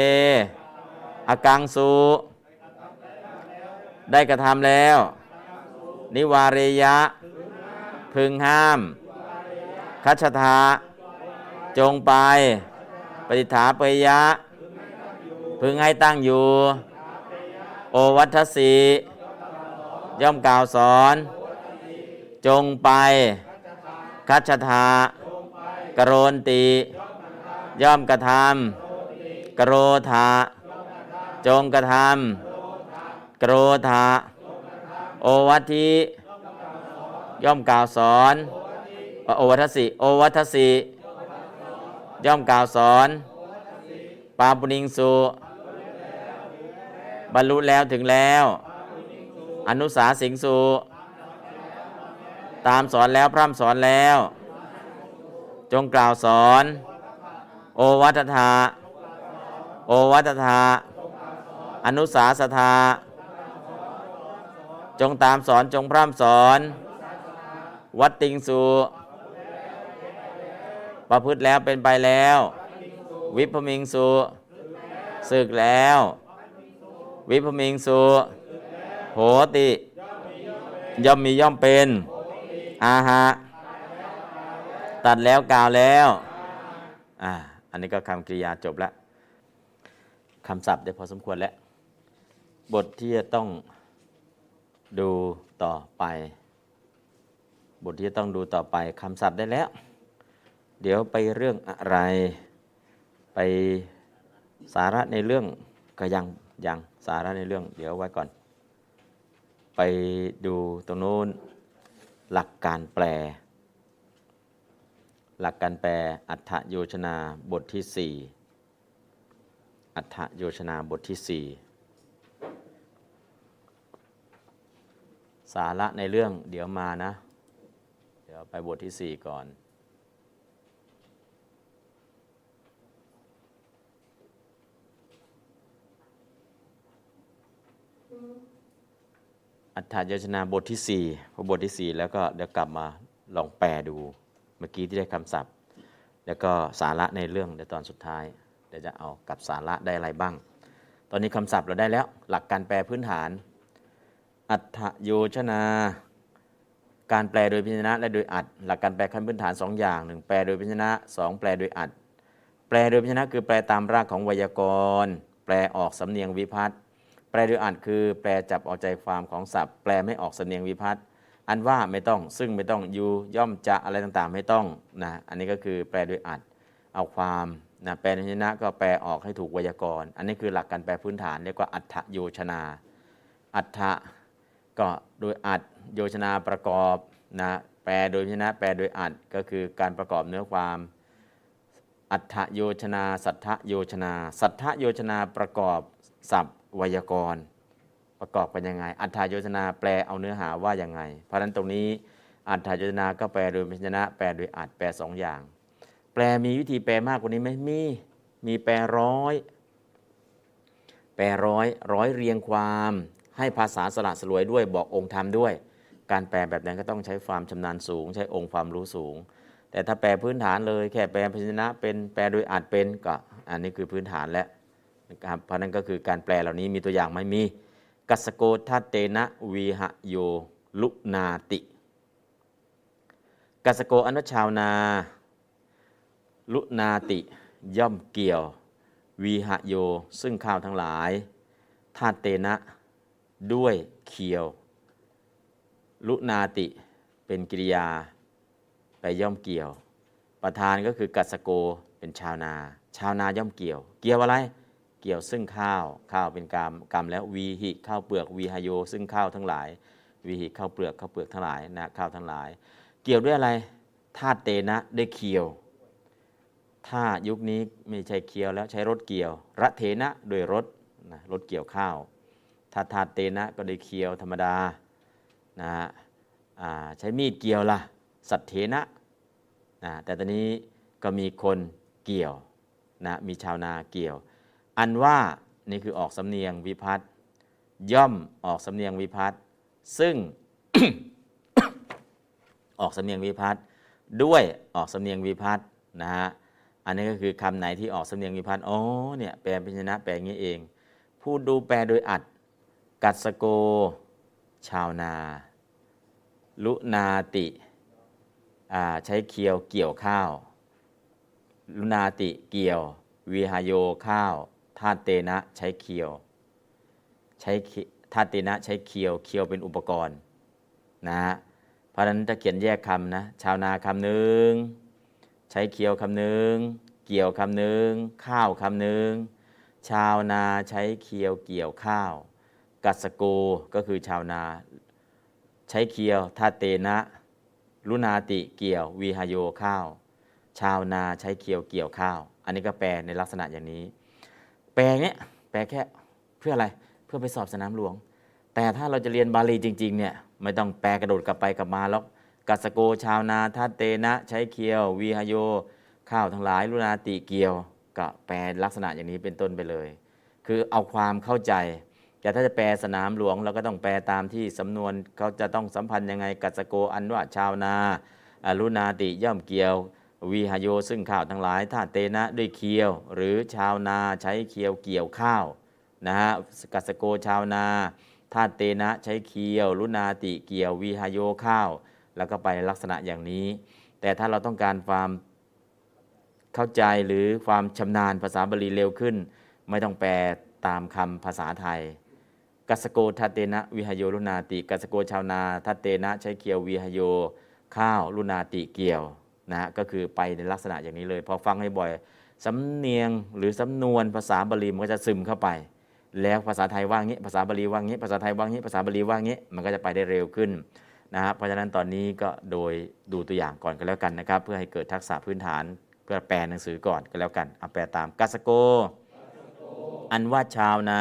อากังสุ ได้กระทำแล้ว นิวาเรยะ พึงห้าม คัชทาจงไป ปฏิฐาเปยะ พึงให้ตั้งอยู่ โอวัตสีย่อมกล่าวสอน จงไป คัชทากโรนติ ย่อมกระทำกโรธาจงกระทำกโรธา โอวัตทิย่อมกล่าวสอน โอวัตสิ โอวัตสิย่อมกล่าวสอน ปาปุนิงสุบรรลุแล้วถึงแล้ว อนุสาสิงสุตามสอนแล้วพร่ำสอนแล้ว จงกล่าวสอน โอวัตถาโอวัตถาอนุสาสธา จงตามสอนจงพร่ำสอน วัดติงสุประพฤติแล้วเป็นไปแล้ว วิพมิงสุศึกแล้ว วิพมิงสุโหติ ย่อมมีย่อมเป็น อาหะตัดแล้วกล่าวแล้วอ่าอันนี้ก็คำกริยาจบแล้วคำศัพท์ได้พอสมควรแล้ว บทที่จะต้อง ดูต่อไป บทที่ต้องดูต่อไปคำศัพท์ได้แล้ว เดี๋ยวไปเรื่องอะไร ไปสาระในเรื่องก็ยังยังสาระในเรื่อง เดี๋ยวไว้ก่อน ไปดูตรงโน้นหลักการแปล หลักการแปลอัฏฐโยชนาบทที่สี่อัฏฐโยชนาบทที่สี่ สาระในเรื่องเดี๋ยวมานะ เดี๋ยวไปบทที่สี่ก่อน อัฏฐโยชนาบทที่สี่พอบทที่สี่แล้วก็เดี๋ยวกลับมาลองแปลดู เมื่อกี้ที่ได้คำศัพท์ แล้วก็สาระในเรื่องในตอนสุดท้าย เดี๋ยวจะเอากับสาระได้อะไรบ้าง ตอนนี้คำศัพท์เราได้แล้ว หลักการแปลพื้นฐาน อัฏฐโยชนา การแปลโดยพิจนะและโดยอัด หลักการแปลขั้นพื้นฐาน 2 อย่างหนึ่งแปลโดยพิจนะสองแปลโดยอัด แปลโดยพิจนะคือแปลตามรากของไวยากรณ์ แปลออกสำเนียงวิพัตน์แปลโดยอัดคือแปลจับเอาใจความของศัพท์ แปลไม่ออกสำเนียงวิพัตน์อันว่าไม่ต้องซึ่งไม่ต้องยูย่อมจะอะไรต่างๆ ไม่ต้องนะอันนี้ก็คือแปลโดยอัดเอาความนะแปลโดยพิจนะก็แปลออกให้ถูกไวยากรณ์ อันนี้คือหลักการแปลพื้นฐานเรียกว่าอัฏฐโยชนา อัฏฐ ก็โดยอัดโยชนาประกอบนะแปลโดยพิจนะแปลโดยอัดก็คือการประกอบเนื้อความ อัฏฐโยชนา สัทธโยชนา สัทธโยชนาประกอบศัพท์ไวยากรณ์ ประกอบกันยังไง อัฏฐโยชนาแปลเอาเนื้อหาว่ายังไง เพราะฉะนั้นตรงนี้อัฏฐโยชนาก็แปลโดยพิจนะ แปลโดยอัดแปลสองอย่าง แปลมีวิธีแปลมากกว่านี้ไหมมีมีแปลร้อยแปลร้อยร้อยเรียงความ ให้ภาษาสละสลวยด้วยบอกองค์ธรรมด้วย การแปลแบบนั้นก็ต้องใช้ความชำนาญสูง ใช้องค์ความรู้สูง แต่ถ้าแปลพื้นฐานเลยแค่แปลพยัญชนะเป็นแปลโดยอาจเป็นก็อันนี้คือพื้นฐานแล้วนะครับเพราะนั้นก็คือการแปลเหล่านี้มีตัวอย่างไม่มีกัสโกทัตเตนะวีหโยลุนาติกัสโกอนุชาวนา ลุนาติย่อมเกี่ยว วีหโย ซึ่งข้าวทั้งหลายธาเตนะ ด้วยเคียว ลุนาติเป็นกิริยา ไปย่อมเกี่ยว ประธานก็คือกัสโกเป็นชาวนา ชาวนาย่อมเกี่ยว เกี่ยวอะไร เกี่ยวซึ่งข้าว ข้าวเป็นกรรมกรรมแล้ววีหิข้าวเปลือกวีหโย ซึ่งข้าวทั้งหลายวีหิข้าวเปลือกข้าวเปลือกทั้งหลายนะข้าวทั้งหลาย เกี่ยวด้วยอะไรธาตุเตนะด้วยเคียว ถ้ายุคนี้ไม่ใช่เคียวแล้วใช้รถเกี่ยวระเทนะโดยรถนะรถเกี่ยวข้าว ถ้าธาตุเตนะก็ได้เคียวธรรมดานะใช้มีดเกี่ยวละสัตเทนะนะแต่ตอนนี้ก็มีคนเกี่ยวนะมีชาวนาเกี่ยว อันว่านี่คือออกสำเนียงวิพัตย่อมออกสำเนียงวิพัตซึ่งออกสำเนียงวิพัตด้วยออกสำเนียงวิพัตนะฮะอันนี้ก็คือคำไหนที่ออกสำเนียงวิพัตอ๋อเนี่ยแปลเป็นชนะแปลงี้เอง พูดดูแปลโดยอัด กัสโก ชาวนา ลุนาติใช้เคียวเกี่ยวข้าว ลุนาติเกี่ยววิหโยข้าวธาเตนะใช้เคียวใช้ธาเตนะใช้เคียวเคียวเป็นอุปกรณ์นะฮะเพราะฉะนั้นจะเขียนแยกคำนะชาวนาคำหนึ่งใช้เคียวคำหนึ่งเกี่ยวคำหนึ่งข้าวคำหนึ่งชาวนาใช้เคียวเกี่ยวข้าว กัสโกก็คือชาวนา ใช้เคียวทาเตนะ ลุนาติเกี่ยววีหโยข้าว ชาวนาใช้เคียวเกี่ยวข้าว อันนี้ก็แปลในลักษณะอย่างนี้ แปลเนี้ยแปลแค่เพื่ออะไรเพื่อไปสอบสนามหลวง แต่ถ้าเราจะเรียนบาลีจริงๆเนี่ยไม่ต้องแปลกระโดดกลับไปกลับมาแล้วกัสโกชาวนาทัตเตนะ ใช้เคียววีหโย ข้าวทั้งหลายลุนาติเกียวก็แปลลักษณะอย่างนี้เป็นต้นไปเลย คือเอาความเข้าใจ แต่ถ้าจะแปลสนามหลวงเราก็ต้องแปลตามที่สำนวนเขาจะต้องสัมพันธ์ยังไงกัสโกอันว่าชาวนาลุนาติย่อมเกี่ยววีหโยซึ่งข้าวทั้งหลายถ้าเตนะด้วยเคียว หรือชาวนาใช้เคียวเกี่ยวข้าวนะฮะกัสโกชาวนาถ้าเตนะใช้เคียว ลุนาติเกี่ยววีหโยข้าว แล้วก็ไปลักษณะอย่างนี้ แต่ถ้าเราต้องการความเข้าใจหรือความชำนาญภาษาบาลีเร็วขึ้น ไม่ต้องแปลตามคำภาษาไทย กัสโกทัตเตนะวิหโยลุนาติกัสโกชาวนาทัตเตนะใช้เกี่ยววิหโยข้าวลุนาติเกี่ยวนะก็คือไปในลักษณะอย่างนี้เลย พอฟังให้บ่อยสำเนียงหรือสำนวนภาษาบาลีมันก็จะซึมเข้าไป แล้วภาษาไทยว่างี้ ภาษาบาลีว่างี้ ภาษาไทยว่างี้ ภาษาบาลีว่างี้ มันก็จะไปได้เร็วขึ้นนะเพราะฉะนั้นตอนนี้ก็โดยดูตัวอย่างก่อนก็แล้วกันนะครับ เพื่อให้เกิดทักษะพื้นฐานเพื่อแปลหนังสือก่อนก็แล้วกันเอาแปลตามกัสโก อันว่าชาวนา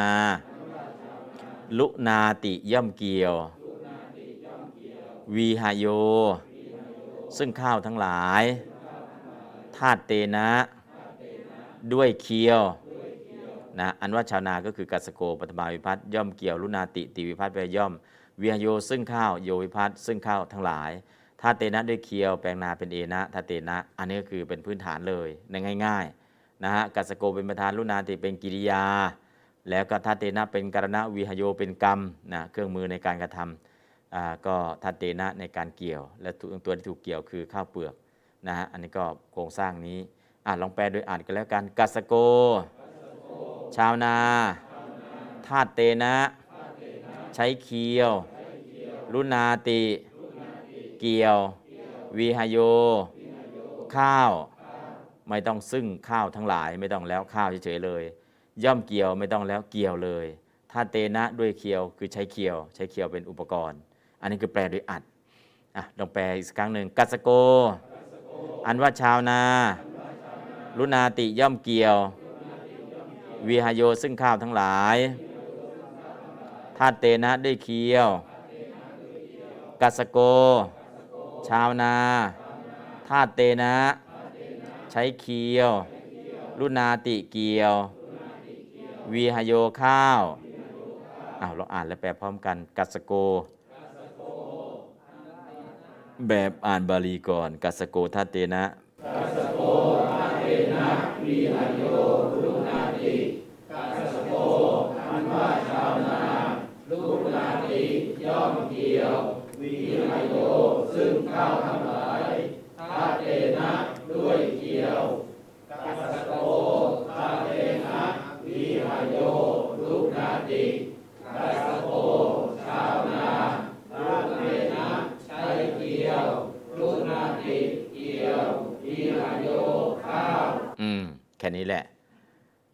ลุนาติย่อมเกี่ยว วีหโย ซึ่งข้าวทั้งหลายธาตุเตนะ ด้วยเคียวนะอันว่าชาวนาก็คือกัสโกปฐมาวิพัตย่อมเกี่ยวลุนาติติวิพัตไปย่อมเวียโยซึ่งข้าวโยวิพัตซึ่งข้าวทั้งหลายถ้าเตนะด้วยเคียวแปลงนาเป็นเอนะถ้าเตนะ อันนี้ก็คือเป็นพื้นฐานเลยในง่ายๆนะฮะกัสโกเป็นประธานลุนาติเป็นกิริยา แล้วก็ทัเตนะเป็นกรณะวิหโยเป็นกรรมนะเครื่องมือในการกระทำก็ทัเตนะในการเกี่ยว และตัวที่ถูกเกี่ยวคือข้าวเปลือกนะฮะอันนี้ก็โครงสร้างนี้อ่าลองแปลโดยอ่านกันแล้วกันกัสโก ชาวนาธาตุเตนะ ใช้เคียว ลุนาติ เกี่ยว วีหโย ข้าว ไม่ต้องซึ่งข้าวทั้งหลายไม่ต้องแล้วข้าวเฉยๆเลย ย่อมเกี่ยวไม่ต้องแล้วเกี่ยวเลยถ้าเตนะด้วยเคียวคือใช้เคียว ใช้เคียวเป็นอุปกรณ์ อันนี้คือแปลโดยอัดอะลองแปลอีกครั้งหนึ่งกัสโก อันว่าชาวนา ลุนาติย่อมเกี่ยววีหโยซึ่งข้าวทั้งหลายธาเตนะด้วยเคียวกัสโก ชาวนาธาเตนะ ใช้เคียว ลุนาติเกี่ยว วีหโยข้าวอ้าวเราอ่านและแปลพร้อมกัน กัสโก แบบอ่านบาลีก่อน กัสโกทัตเตนะอื ค่นี้แหละ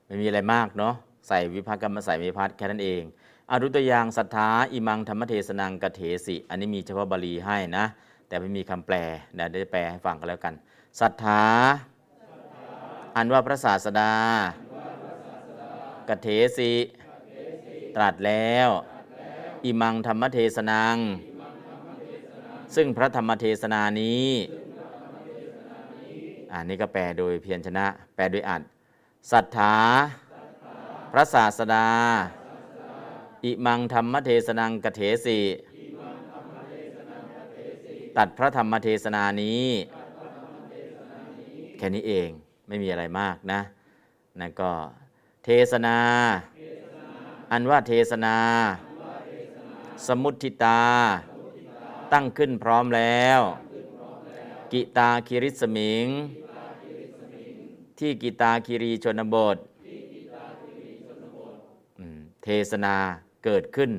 ไม่มีอะไรมากเนาะใส่วิพักกรรมใส่วิพัฒน์แค่นั้นเองอารุตยางศรัทธาอิมังธรรมเทศนังกเถสิ อันนี้มีเฉพาะบาลีให้นะ แต่ไม่มีคำแปลเดี๋ยวได้แปลให้ฟังกันแล้วกันศรัทธาอันว่าพระศาสดากเถสิ ตรัสแล้ว อิมังธรรมเทศนัง ซึ่งพระธรรมเทศนานี้ อันนี้ก็แปลโดยเพียรชนะ แปลโดยอัดศรัทธาพระศาสดา อิมังธรรมเทศนังกเถสิตัดพระธรรมเทศนานี้ แค่นี้เองไม่มีอะไรมากนะนั่นก็เทศนา อันว่าเทศนา สมุทิตา ตั้งขึ้นพร้อมแล้ว กิตาคิริสมิง ที่กิตาคิรีชนบท เทศนาเกิดขึ้น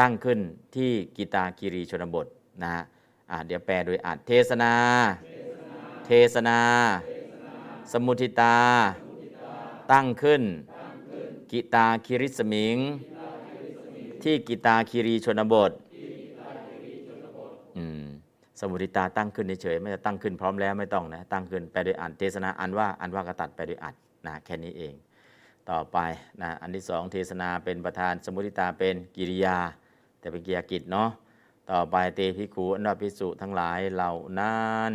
ตั้งขึ้นที่กิตาคิรีชนบทนะฮะะเดี๋ยวแปลโดยอัดเทศนา เทศนา สมุทิตา ตั้งขึ้น กิตาคิริสมิง ที่กิตาคิรีชนบท สมุทิตาตั้งขึ้นเฉยไม่จะตั้งขึ้นพร้อมแล้วไม่ต้องนะตั้งขึ้นไปโดยอัดเทศนาอันว่าอันว่ากระตัดไปโดยอัดนะแค่นี้เอง ต่อไปนะอันที่สองเทศนาเป็นประธานสมุทิตาเป็นกิริยา แต่เป็นกิยากิจเนาะต่อไปเตพิขูอันว่าพิสุทั้งหลายเหล่านั้น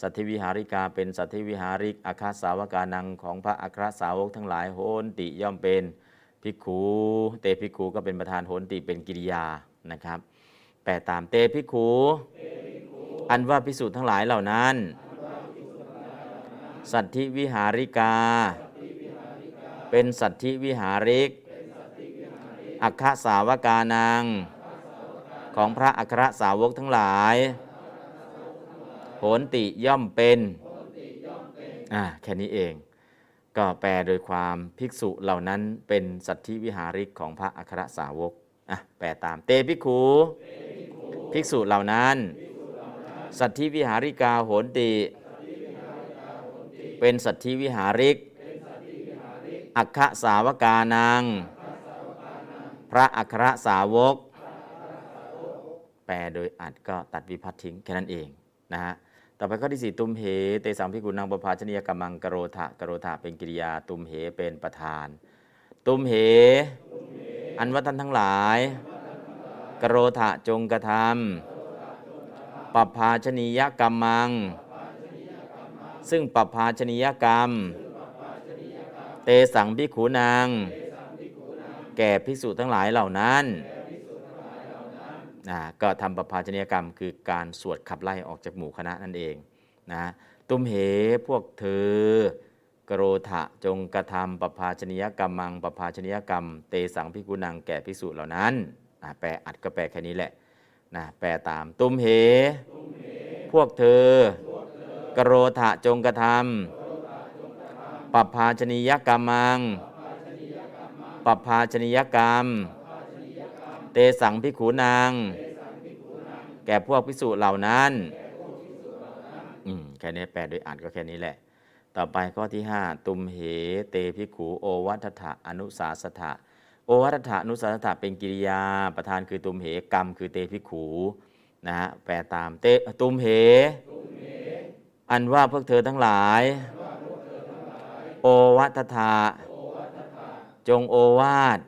สัตธิวิหาริกาเป็นสัตธิวิหาริกอาคาสาวกานังของพระอัครสาวกทั้งหลายโหนติย่อมเป็นพิกขูเตพิกขูก็เป็นประธานโหนติเป็นกิริยานะครับแปลตามเตพิกขู อันว่าพิสูจน์ทั้งหลายเหล่านั้น สัตธิวิหาริกา เป็นสัตธิวิหาริก อัคคสาวกานัง ของพระอัครสาวกทั้งหลายโหนติย่อมเป็น อ่า แค่นี้เอง ก็แปลโดยความภิกษุเหล่านั้นเป็นสัตธิวิหาริกของพระอัครสาวก อะ แปลตาม เตภิกขุภิกษุเหล่านั้น สัตธิวิหาริกาโหนติ เป็นสัตธิวิหาริก อัคคสาวกานัง พระอัครสาวก แปลโดยอัดก็ตัดวิพัตทิ้งแค่นั้นเองนะฮะต่อไปข้อที่สี่ตุมเห เตสังพิกุณังปภาชนียกรรมังกโรธะกโรธะเป็นกิริยา ตุมเหเป็นประธาน ตุมเห อันว่าท่านทั้งหลาย กโรธะจงกระทำ ปภาชนียกรรมัง ซึ่งปภาชนียกรรม เตสังพิขูนางแก่ภิกษุทั้งหลายเหล่านั้นนะก็ทำปภาชนียกรรมคือการสวดขับไล่ออกจากหมู่คณะนั่นเองนะตุมเหพวกเธอกโรธะจงกระทำปภาชนียกรรมมังปภาชนียกรรม เตสังพิกุนังแก่ภิกษุเหล่านั้นแปลอัดก็แปลแค่นี้แหละ นะแปลตาม ตุมเห พวกเธอกโรธะจงกระทำปภาชนียกรรมังปภาชนียกรรม เตสังพิขูนางแก่พวกพิสูจน์เหล่านั้นอืมแค่นี้แปลโดยอ่านก็แค่นี้แหละ ต่อไปข้อที่ 5 ตุมเห เตพิขูโอวัฏฐะอนุสาสถะ วัฏฐะอนุสาสถะเป็นกิริยา ประธานคือตุมเหกรรม คือเตพิขูนะฮะแปลตามเตตุมเห อันว่าพวกเธอทั้งหลาย โอวัฏฐะจงโอวาท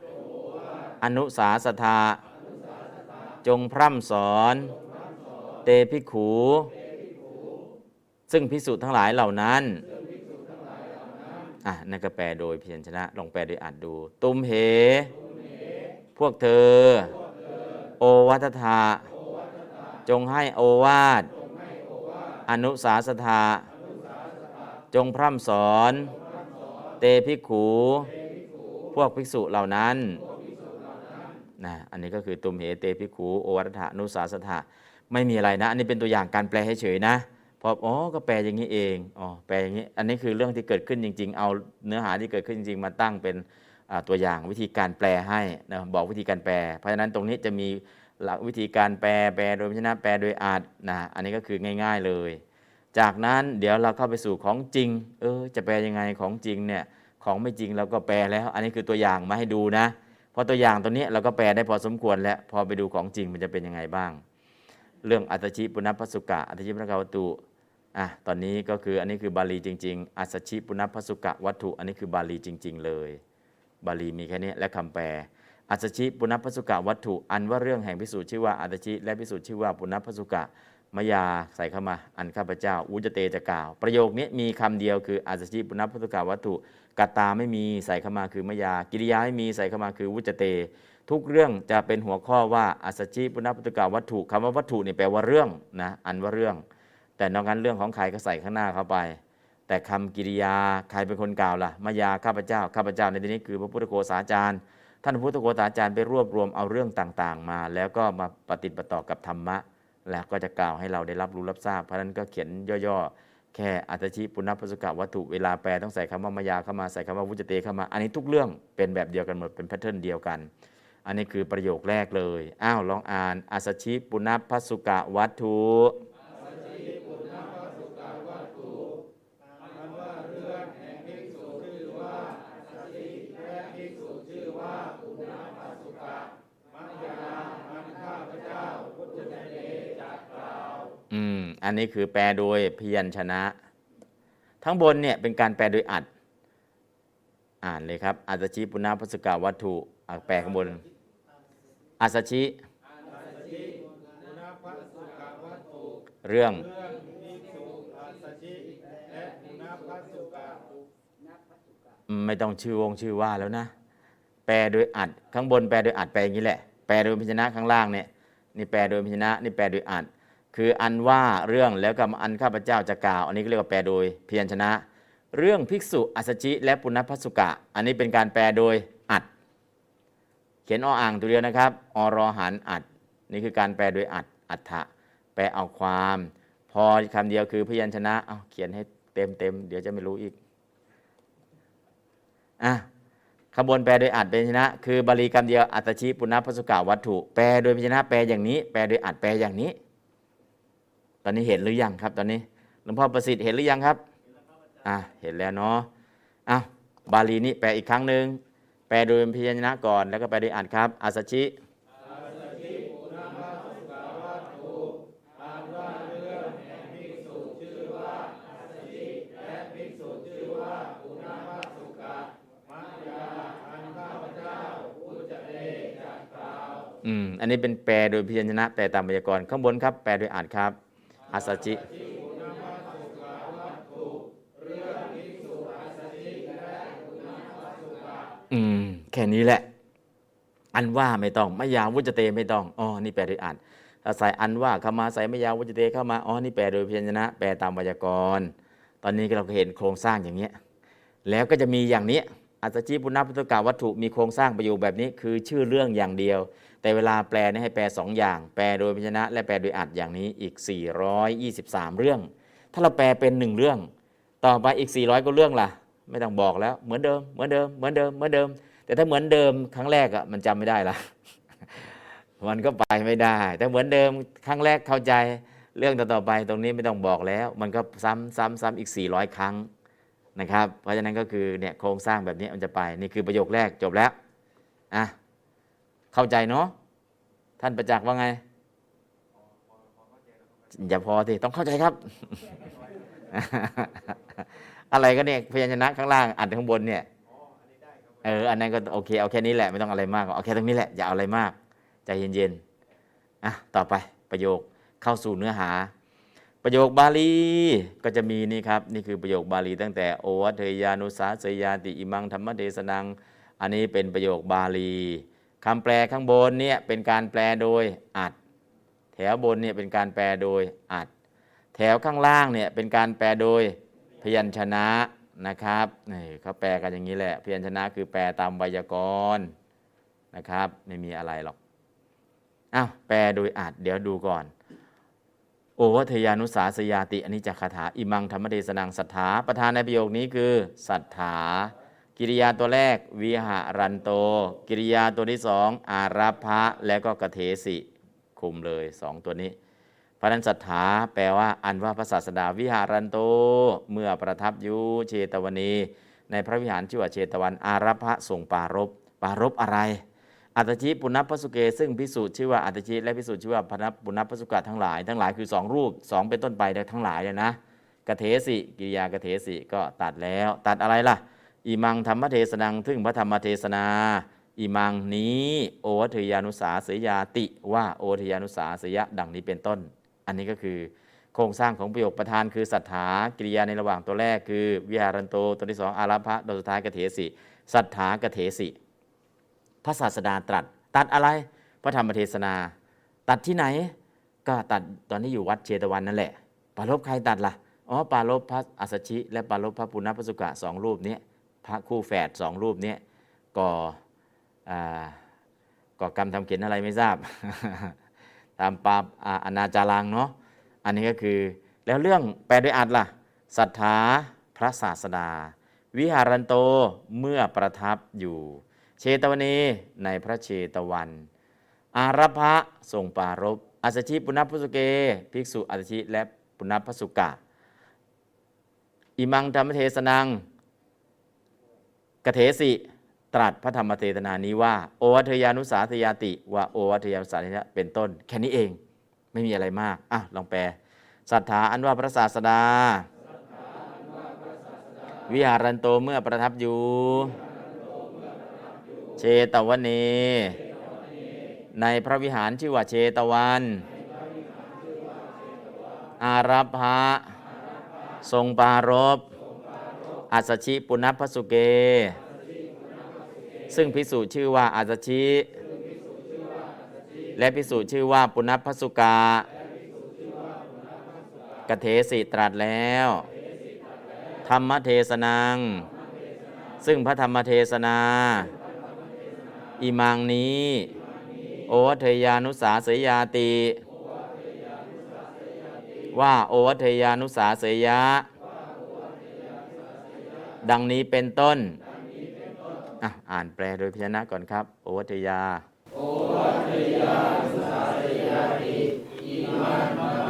อนุสาสถาจงพร่ำสอน เตพิขู ซึ่งพิสุทั้งหลายเหล่านั้น อะนั่นก็แปลโดยพยัญชนะ ลองแปลโดยอ่านดู ตุมเหพวกเธอ โอวัตถะจงให้โอวาท อนุสาสธาจงพร่ำสอน เตภิกขู พวกภิกษุเหล่านั้นนะอันนี้ก็คือตุมเหเตภิกขูโอวัตถะอนุสาสธาไม่มีอะไรนะ อันนี้เป็นตัวอย่างการแปลให้เฉยนะ พออ๋อก็แปลอย่างนี้เองอ๋อแปลอย่างนี้ อันนี้คือเรื่องที่เกิดขึ้นจริง ๆ เอาเนื้อหาที่เกิดขึ้นจริง ๆ มาตั้งเป็นตัวอย่างวิธีการแปลให้นะบอกวิธีการแปล เพราะฉะนั้นตรงนี้จะมีหลักวิธีการแปลแปลโดยพยัญชนะแปลโดยอาจนะอันนี้ก็คือง่าย ๆเลย จากนั้นเดี๋ยวเราเข้าไปสู่ของจริง เออจะแปลยังไงของจริงเนี่ยของไม่จริงเราก็แปลแล้ว อันนี้คือตัวอย่างมาให้ดูนะพอตัวอย่างตัวนี้เราก็แปลได้พอสมควรแล้วพอไปดูของจริงมันจะเป็นยังไงบ้าง เรื่องอัตชิปุณพสุกะอัตชิปุณกวัตถุ อะตอนนี้ก็คืออันนี้คือบาลีจริง ๆ อัสชิปุณพสุกะวัตถุ อันนี้คือบาลีจริง ๆ เลย บาลีมีแค่นี้และคำแปล อัสชิปุณพสุกะวัตถุ อันว่าเรื่องแห่งพิสูจน์ชื่อว่าอัตชิและพิสูจน์ชื่อว่าปุณพสุกะมยาใส่เข้ามา อันข้าพเจ้าอุจเตจะกล่าว ประโยคนี้มีคำเดียวคืออัสชิปุณพสุกะวัตถุกตาไม่มีใส่เข้ามาคือมยา กิริยาไม่มีใส่เข้ามาคือวุจเต ทุกเรื่องจะเป็นหัวข้อว่าอัสชิปุณพสุกะวัตถุคำว่าวัตถุนี่แปลว่าเรื่องนะอันว่าเรื่อง แต่นอกนั้นเรื่องของใครก็ใส่ข้างหน้าเข้าไป แต่คำกิริยาใครเป็นคนกล่าวล่ะมายาข้าพเจ้าข้าพเจ้าในที่นี้คือพระพุทธโฆษาจารย์ ท่านพระพุทธโฆษาจารย์ไปรวบรวมเอาเรื่องต่างๆ มา แล้วก็มาปฏิบัติต่อกับธรรมะ แล้วก็จะกล่าวให้เราได้รับรู้รับทราบเพราะนั้นก็เขียนย่อๆแค่อัตชิปุณพสุกะวัตถุเวลาแปลต้องใส่คำว่ามายาเข้ามาใส่คำว่าวุจเตเข้ามา อันนี้ทุกเรื่องเป็นแบบเดียวกันหมดเป็นแพทเทิร์นเดียวกันอันนี้คือประโยคแรกเลย อ้าว ลองอ่านอัสชิปุณพสุกะวัตถุ อันนี้คือแปลโดยพยัญชนะ ทั้งบนเนี่ยเป็นการแปลโดยอัด อ่านเลยครับอัสชิปุณพสกาวัตถุแปลข้างบนอัสชิ เรื่องไม่ต้องชื่อวงชื่อว่าแล้วนะ แปลโดยอัดข้างบนแปลโดยอัดแปลอย่างนี้แหละ แปลโดยพยัญชนะข้างล่างเนี่ยนี่แปลโดยพยัญชนะนี่แปลโดยอัด คืออันว่าเรื่องแล้วก็อันข้าพเจ้าจะกล่าว อันนี้ก็เรียกว่าแปลโดยเพียรชนะ เรื่องภิกษุอัสชิและปุณณพสุกะ อันนี้เป็นการแปลโดยอัด เขียนออ่างตัวเดียวนะครับอรอหันอัด นี่คือการแปลโดยอัดอัฏฐะแปลเอาความ พอคำเดียวคือพยัญชนะเอาเขียนให้เต็มเต็มเดี๋ยวจะไม่รู้อีกอะขบวนแปลโดยอัดเป็นชนะ คือบาลีคำเดียวอัตชิปุณณพสุกะวัตถุ แปลโดยพยัญชนะ แปลอย่างนี้ แปลโดยอัดแปลอย่างนี้ ตอนนี้เห็นหรือยังครับ ตอนนี้หลวงพ่อประสิทธิ์เห็นหรือยังครับอะเห็นแล้วเนาะอะบาลีนี้แปลอีกครั้งหนึ่งแปลโดยพยัญชนะก่อน แล้วก็แปลโดยอ่านครับ อาสชิอืม อันนี้เป็นแปลโดยพยัญชนะ แปลตามไวยากรณ์ข้างบนครับ แปลโดยอ่านครับ อาสจิอืม แค่นี้แหละ อันว่าไม่ต้องไม่ยาววุจเตไม่ต้องอ๋อนี่แปลโดยอ่านถ้าใส่อันว่าเข้ามาใส่ไม่ยาววุจเตเข้ามาอ๋อนี่แปลโดยพยัญชนะ แปลตามไวยากรณ์ ตอนนี้เราก็เห็นโครงสร้างอย่างเนี้ยแล้วก็จะมีอย่างนี้ อัศจิปุณพุทธกาวัตถุมีโครงสร้างประโยคแบบนี้ คือชื่อเรื่องอย่างเดียว แต่เวลาแปลนี่ให้แปลสองอย่าง แปลโดยพยัญชนะ และแปลโดยอัดอย่างนี้อีก 423 เรื่อง ถ้าเราแปลเป็นหนึ่งเรื่อง ต่อไปอีก 400 ก็เรื่องล่ะ ไม่ต้องบอกแล้วเหมือนเดิมเหมือนเดิมเหมือนเดิมเหมือนเดิม แต่ถ้าเหมือนเดิมครั้งแรกอะมันจำไม่ได้ละมันก็ไปไม่ได้ แต่เหมือนเดิมครั้งแรกเข้าใจเรื่องต่อไปตรงนี้ไม่ต้องบอกแล้ว มันก็ซ้ำซ้ำซ้ำอีก 400 ครั้ง นะครับ เพราะฉะนั้นก็คือเนี่ยโครงสร้างแบบนี้มันจะไป นี่คือประโยคแรกจบแล้วอะเข้าใจเนาะท่านประจักษ์ว่าไงอย่าพอสิต้องเข้าใจครับ อะไรก็เนี่ยพยัญชนะข้างล่างอัดข้างบนเนี่ยเอออันนั้นก็โอเคเอาแค่นี้แหละไม่ต้องอะไรมากเอาแค่ตรงนี้แหละอย่าเอาอะไรมาก ใจเย็นๆอะต่อไปประโยคเข้าสู่เนื้อหา ประโยคบาลีก็จะมีนี่ครับ นี่คือประโยคบาลีตั้งแต่โอวัเทยานุสาสยาติอิมังธรรมเทศนัง อันนี้เป็นประโยคบาลีคำแปลข้างบนเนี่ยเป็นการแปลโดยอัด แถวบนเนี่ยเป็นการแปลโดยอัด แถวข้างล่างเนี่ยเป็นการแปลโดยพยัญชนะนะครับนี่เขาแปลกันอย่างนี้แหละ พยัญชนะคือแปลตามไวยากรณ์นะครับ ไม่มีอะไรหรอกอ้าวแปลโดยอัดเดี๋ยวดูก่อน วัทยานุสาสยาติอันนี้จากคาถาอิมังธรรมเทศนังสัทธาประธานในประโยคนี้คือสัทธากิริยาตัวแรกวิหารันโต กิริยาตัวที่สองอาราภะและก็กเทสิคุมเลยสองตัวนี้พระนันสัทธาแปลว่าอันว่าพระศาสดาวิหารันโต เมื่อประทับอยู่เชตวนีในพระวิหารชื่อว่าเชตวันอาราภะส่งปารบปารบอะไร อัตจิปุณพพสุเก ซึ่งพิสูจน์ชื่อว่าอัตจิและพิสูจน์ชื่อว่าพนัปุณพพสุกะทั้งหลาย ทั้งหลายคือสองรูปสองเป็นต้นไปทั้งหลายเลยนะกเทสิกิริยากเทสิก็ตัดแล้ว ตัดอะไรล่ะอิมังธรรมเทศนังทึ่งพระธรรมเทศนาอิมังนี้โอวัทยานุสาเสยาติว่าโอวัทยานุสาเสยะดังนี้เป็นต้น อันนี้ก็คือโครงสร้างของประโยคประธานคือสัทธากิริยาในระหว่างตัวแรกคือวิหารันโตตัวที่สองอาราภะตัวสุดท้ายกเทสิสัทธากเทสิ พระศาสดาตรัส ตัดอะไร พระธรรมเทศนา ตัดที่ไหน ก็ตัดตอนที่อยู่วัดเชตวันนั่นแหละปารลบใครตัดละ่ะอ๋อปารลบพระอัสชิ และปารลบพระปุณณพสุกะสองรูปนี้พระคู่แฝดสองรูปนี้ก่อก่อกรรมทำเขียนอะไรไม่ทราบ ตามปาปอ่าอนาจารังเนาะอันนี้ก็คือแล้วเรื่องแปลด้วยอัดล่ะศรัทธาพระศาสดา วิหารันโตเมื่อประทับอยู่ เชตวนีในพระเชตวัน อารัพะทรงปารบอัสชิปุณพุสุเก ภิกษุอัสชิและปุณพสุกะ อิมังธรรมเทศนังกเทสิ ตรัสพระธรรมเทศนานี้ว่า โอวัทยานุสาสยาติ ว่าโอวัทยานุสาสยาเป็นต้น แค่นี้เองไม่มีอะไรมาก อะ ลองแปลศรัทธาอันว่าพระศาสดา วิหารันโตเมื่อประทับอยู่ เชตวเน ในพระวิหารชื่อว่าเชตวัน อารัพะทรงปารบอัสชิปุณพสุเก ซึ่งพิสูจน์ชื่อว่าอัสชิและพิสูจน์ชื่อว่าปุณพพสุกากเทสิตรัสแล้ว ธรรมเทศนัง ซึ่งพระธรรมเทศนา อิมังนี้ โอวัทยานุสาเสยาติ ว่าโอวัทยานุสาเสยะ ดังนี้เป็นต้น อ่านแปลโดยพยัญชนะก่อนครับ โอวัทยาอื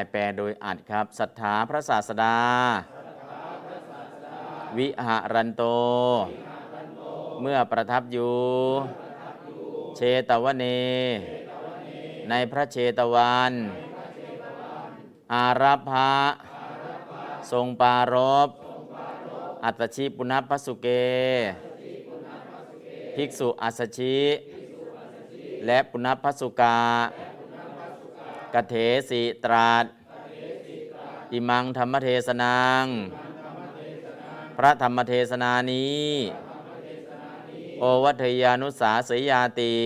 ต่อไปแปลโดยอัดครับศรัทธาพระศาสดา วิหารันโต เมื่อประทับอยู่ เชตวเน ในพระเชตวัน อารัพะทรงปารบอัตชิปุณพสุเก ภิกษุอัสชิ และปุณพพสุกา กเถสิตรัสอิมังธรรมเทศนังพระธรรมเทศนานี้ โอวัทยานุสาสยาติ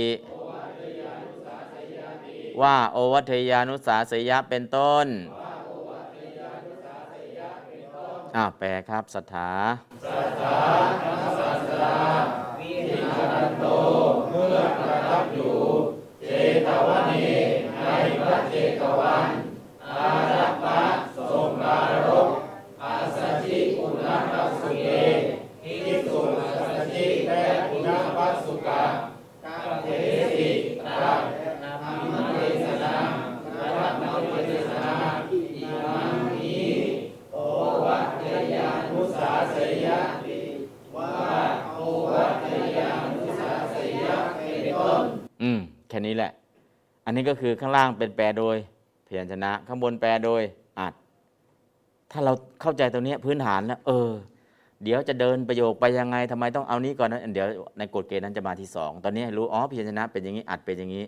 ว่าโอวัทยานุสาสยะเป็นต้นอ่าแปลครับศรัทธาเมื่อประทับ อืมแค่นี้แหละ อันนี้ ก็คือข้างล่างเป็นแปลโดยพยัญชนะ ข้างบนแปลโดยอัด ถ้าเราเข้าใจตรงนี้พื้นฐานแล้วเออ เดี๋ยวจะเดินประโยคไปยังไงทำไมต้องเอานี้ก่อนนะเดี๋ยวในกฎเกณฑ์นั้นจะมาที่สองตอนนี้รู้อ๋อพยัญชนะเป็นอย่างนี้อัดเป็นอย่างนี้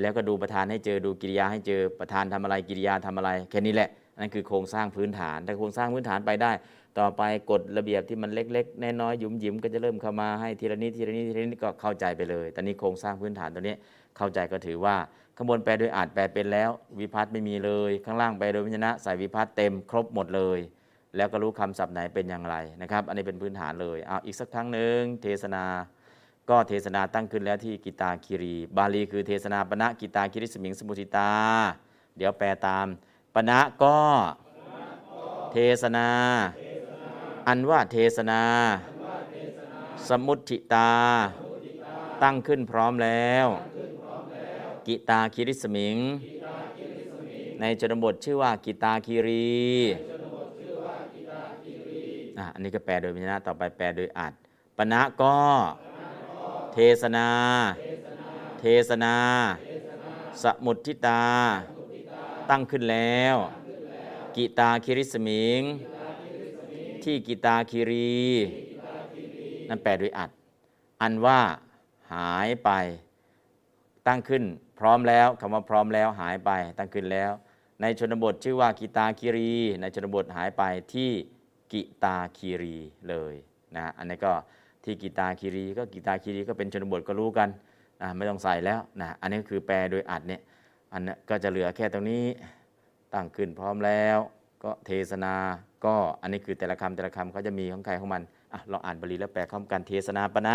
แล้วก็ดูประธานให้เจอดูกิริยาให้เจอประธานทำอะไรกิริยาทำอะไร แค่นี้แหละนั่นคือโครงสร้างพื้นฐานถ้าโครงสร้างพื้นฐานไปได้ ต่อไปกฎระเบียบที่มันเล็กๆน้อยๆหยุมหยิมก็จะเริ่มเข้ามาให้ทีละนิดทีละนิดทีละนิดก็เข้าใจไปเลย ตอนนี้โครงสร้างพื้นฐานตัวนี้เข้าใจก็ถือว่า ข้างบนแปลโดยอาจแปลเป็นแล้ว วิพัฒน์ไม่มีเลย ข้างล่างแปลโดยวิญญนะใส่วิพัฒน์เต็มครบหมดเลย แล้วก็รู้คำศัพท์ไหนเป็นอย่างไรนะครับ อันนี้เป็นพื้นฐานเลยเอาอีกสักครั้งหนึ่งเทศนา ก็เทศนาตั้งขึ้นแล้วที่กิตาคิรี บาลีคือเทศนาปณะกิตาคิริสมิงสมุทิตา เดี๋ยวแปลตามปณะก็ เทศนา อันว่าเทศนา สมุทิตา ตั้งขึ้นพร้อมแล้ว กิตาคิริสมิง ในชนบทชื่อว่ากิตาคิรีอันนี้ก็แปลโดยวิญญาณต่อไปแปลโดยอัดปณะก็ เทศนา เทศนา สมุทิตา ตั้งขึ้นแล้ว กิตาคิริสมิง ที่กิตาคิรี นั่นแปลโดยอัด อันว่าหายไป ตั้งขึ้น พร้อมแล้วคำว่าพร้อมแล้วหายไปตั้งขึ้นแล้ว ในชนบทชื่อว่ากิตาคิรี ในชนบทหายไปที่กิตาคีรีเลยนะอันนี้ก็ที่กิตาคีรีก็กิตาคีรีก็เป็นชนบทก็รู้กันนะไม่ต้องใส่แล้วนะอันนี้คือแปลโดยอัดเนี่ยอันนี้ก็จะเหลือแค่ตรงนี้ตั้งขึ้นพร้อมแล้ว ก็เทศนาก็อันนี้คือแต่ละคำแต่ละคำเขาจะมีของใครของมันอะลองอ่านบาลีแล้วแปลคำกันเทสนาปณะ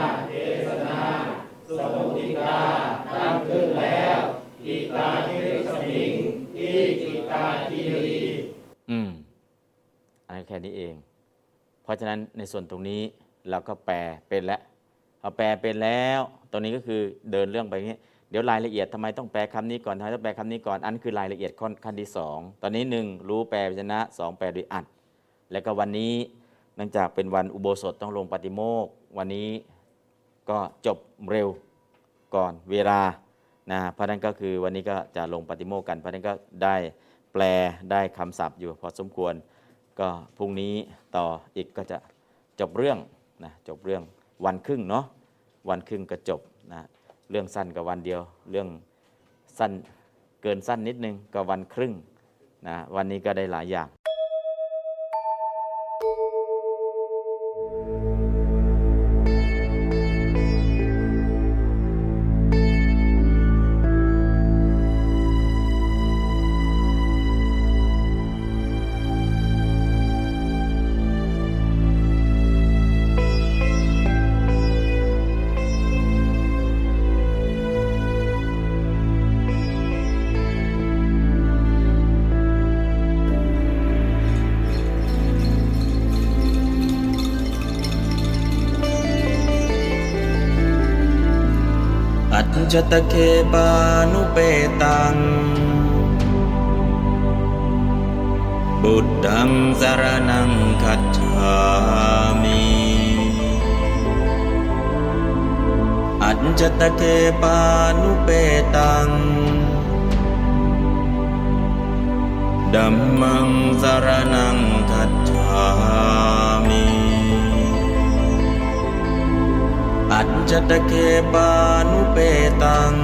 ตาตั้งขึ้นแล้วกิตาทิริสมิงอืมอันนี้แค่นี้เอง เพราะฉะนั้นในส่วนตรงนี้เราก็แปลเป็นแล้วพอแปลเป็นแล้วตรงนี้ก็คือเดินเรื่องไปอย่างนี้เดี๋ยวรายละเอียดทำไมต้องแปลคำนี้ก่อนทำไมต้องแปลคำนี้ก่อน อันนคือรายละเอียดขั้นที่สองตอนนี้หนึ่งรู้แปลพยัญชนะสองแปลโดยอัด แล้วก็วันนี้เนื่องจากเป็นวันอุโบสถต้องลงปฏิโมกข์วันนี้ก็จบเร็ว ก่อนเวลานะเพราะนั้นก็คือวันนี้ก็จะลงปฏิโมกข์กัน เพราะฉะนั้นก็ได้แปลได้คำศัพท์อยู่พอสมควร ก็พรุ่งนี้ต่ออีกก็จะจบเรื่องนะจบเรื่องวันครึ่งเนาะวันครึ่งก็จบนะเรื่องสั้นกับวันเดียว เรื่องสั้นเกินสั้นนิดนึงก็วันครึ่งนะวันนี้ก็ได้หลายอย่าง จจตเคปานุเปตัง บุตตังสารนังคัจฉามิอัจจตเคปานุเปตังดัมมังสารนังคัจฉามิอัจจตเคปาน เปตัง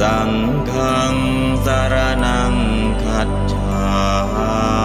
สังฆังสารนังคัจฉา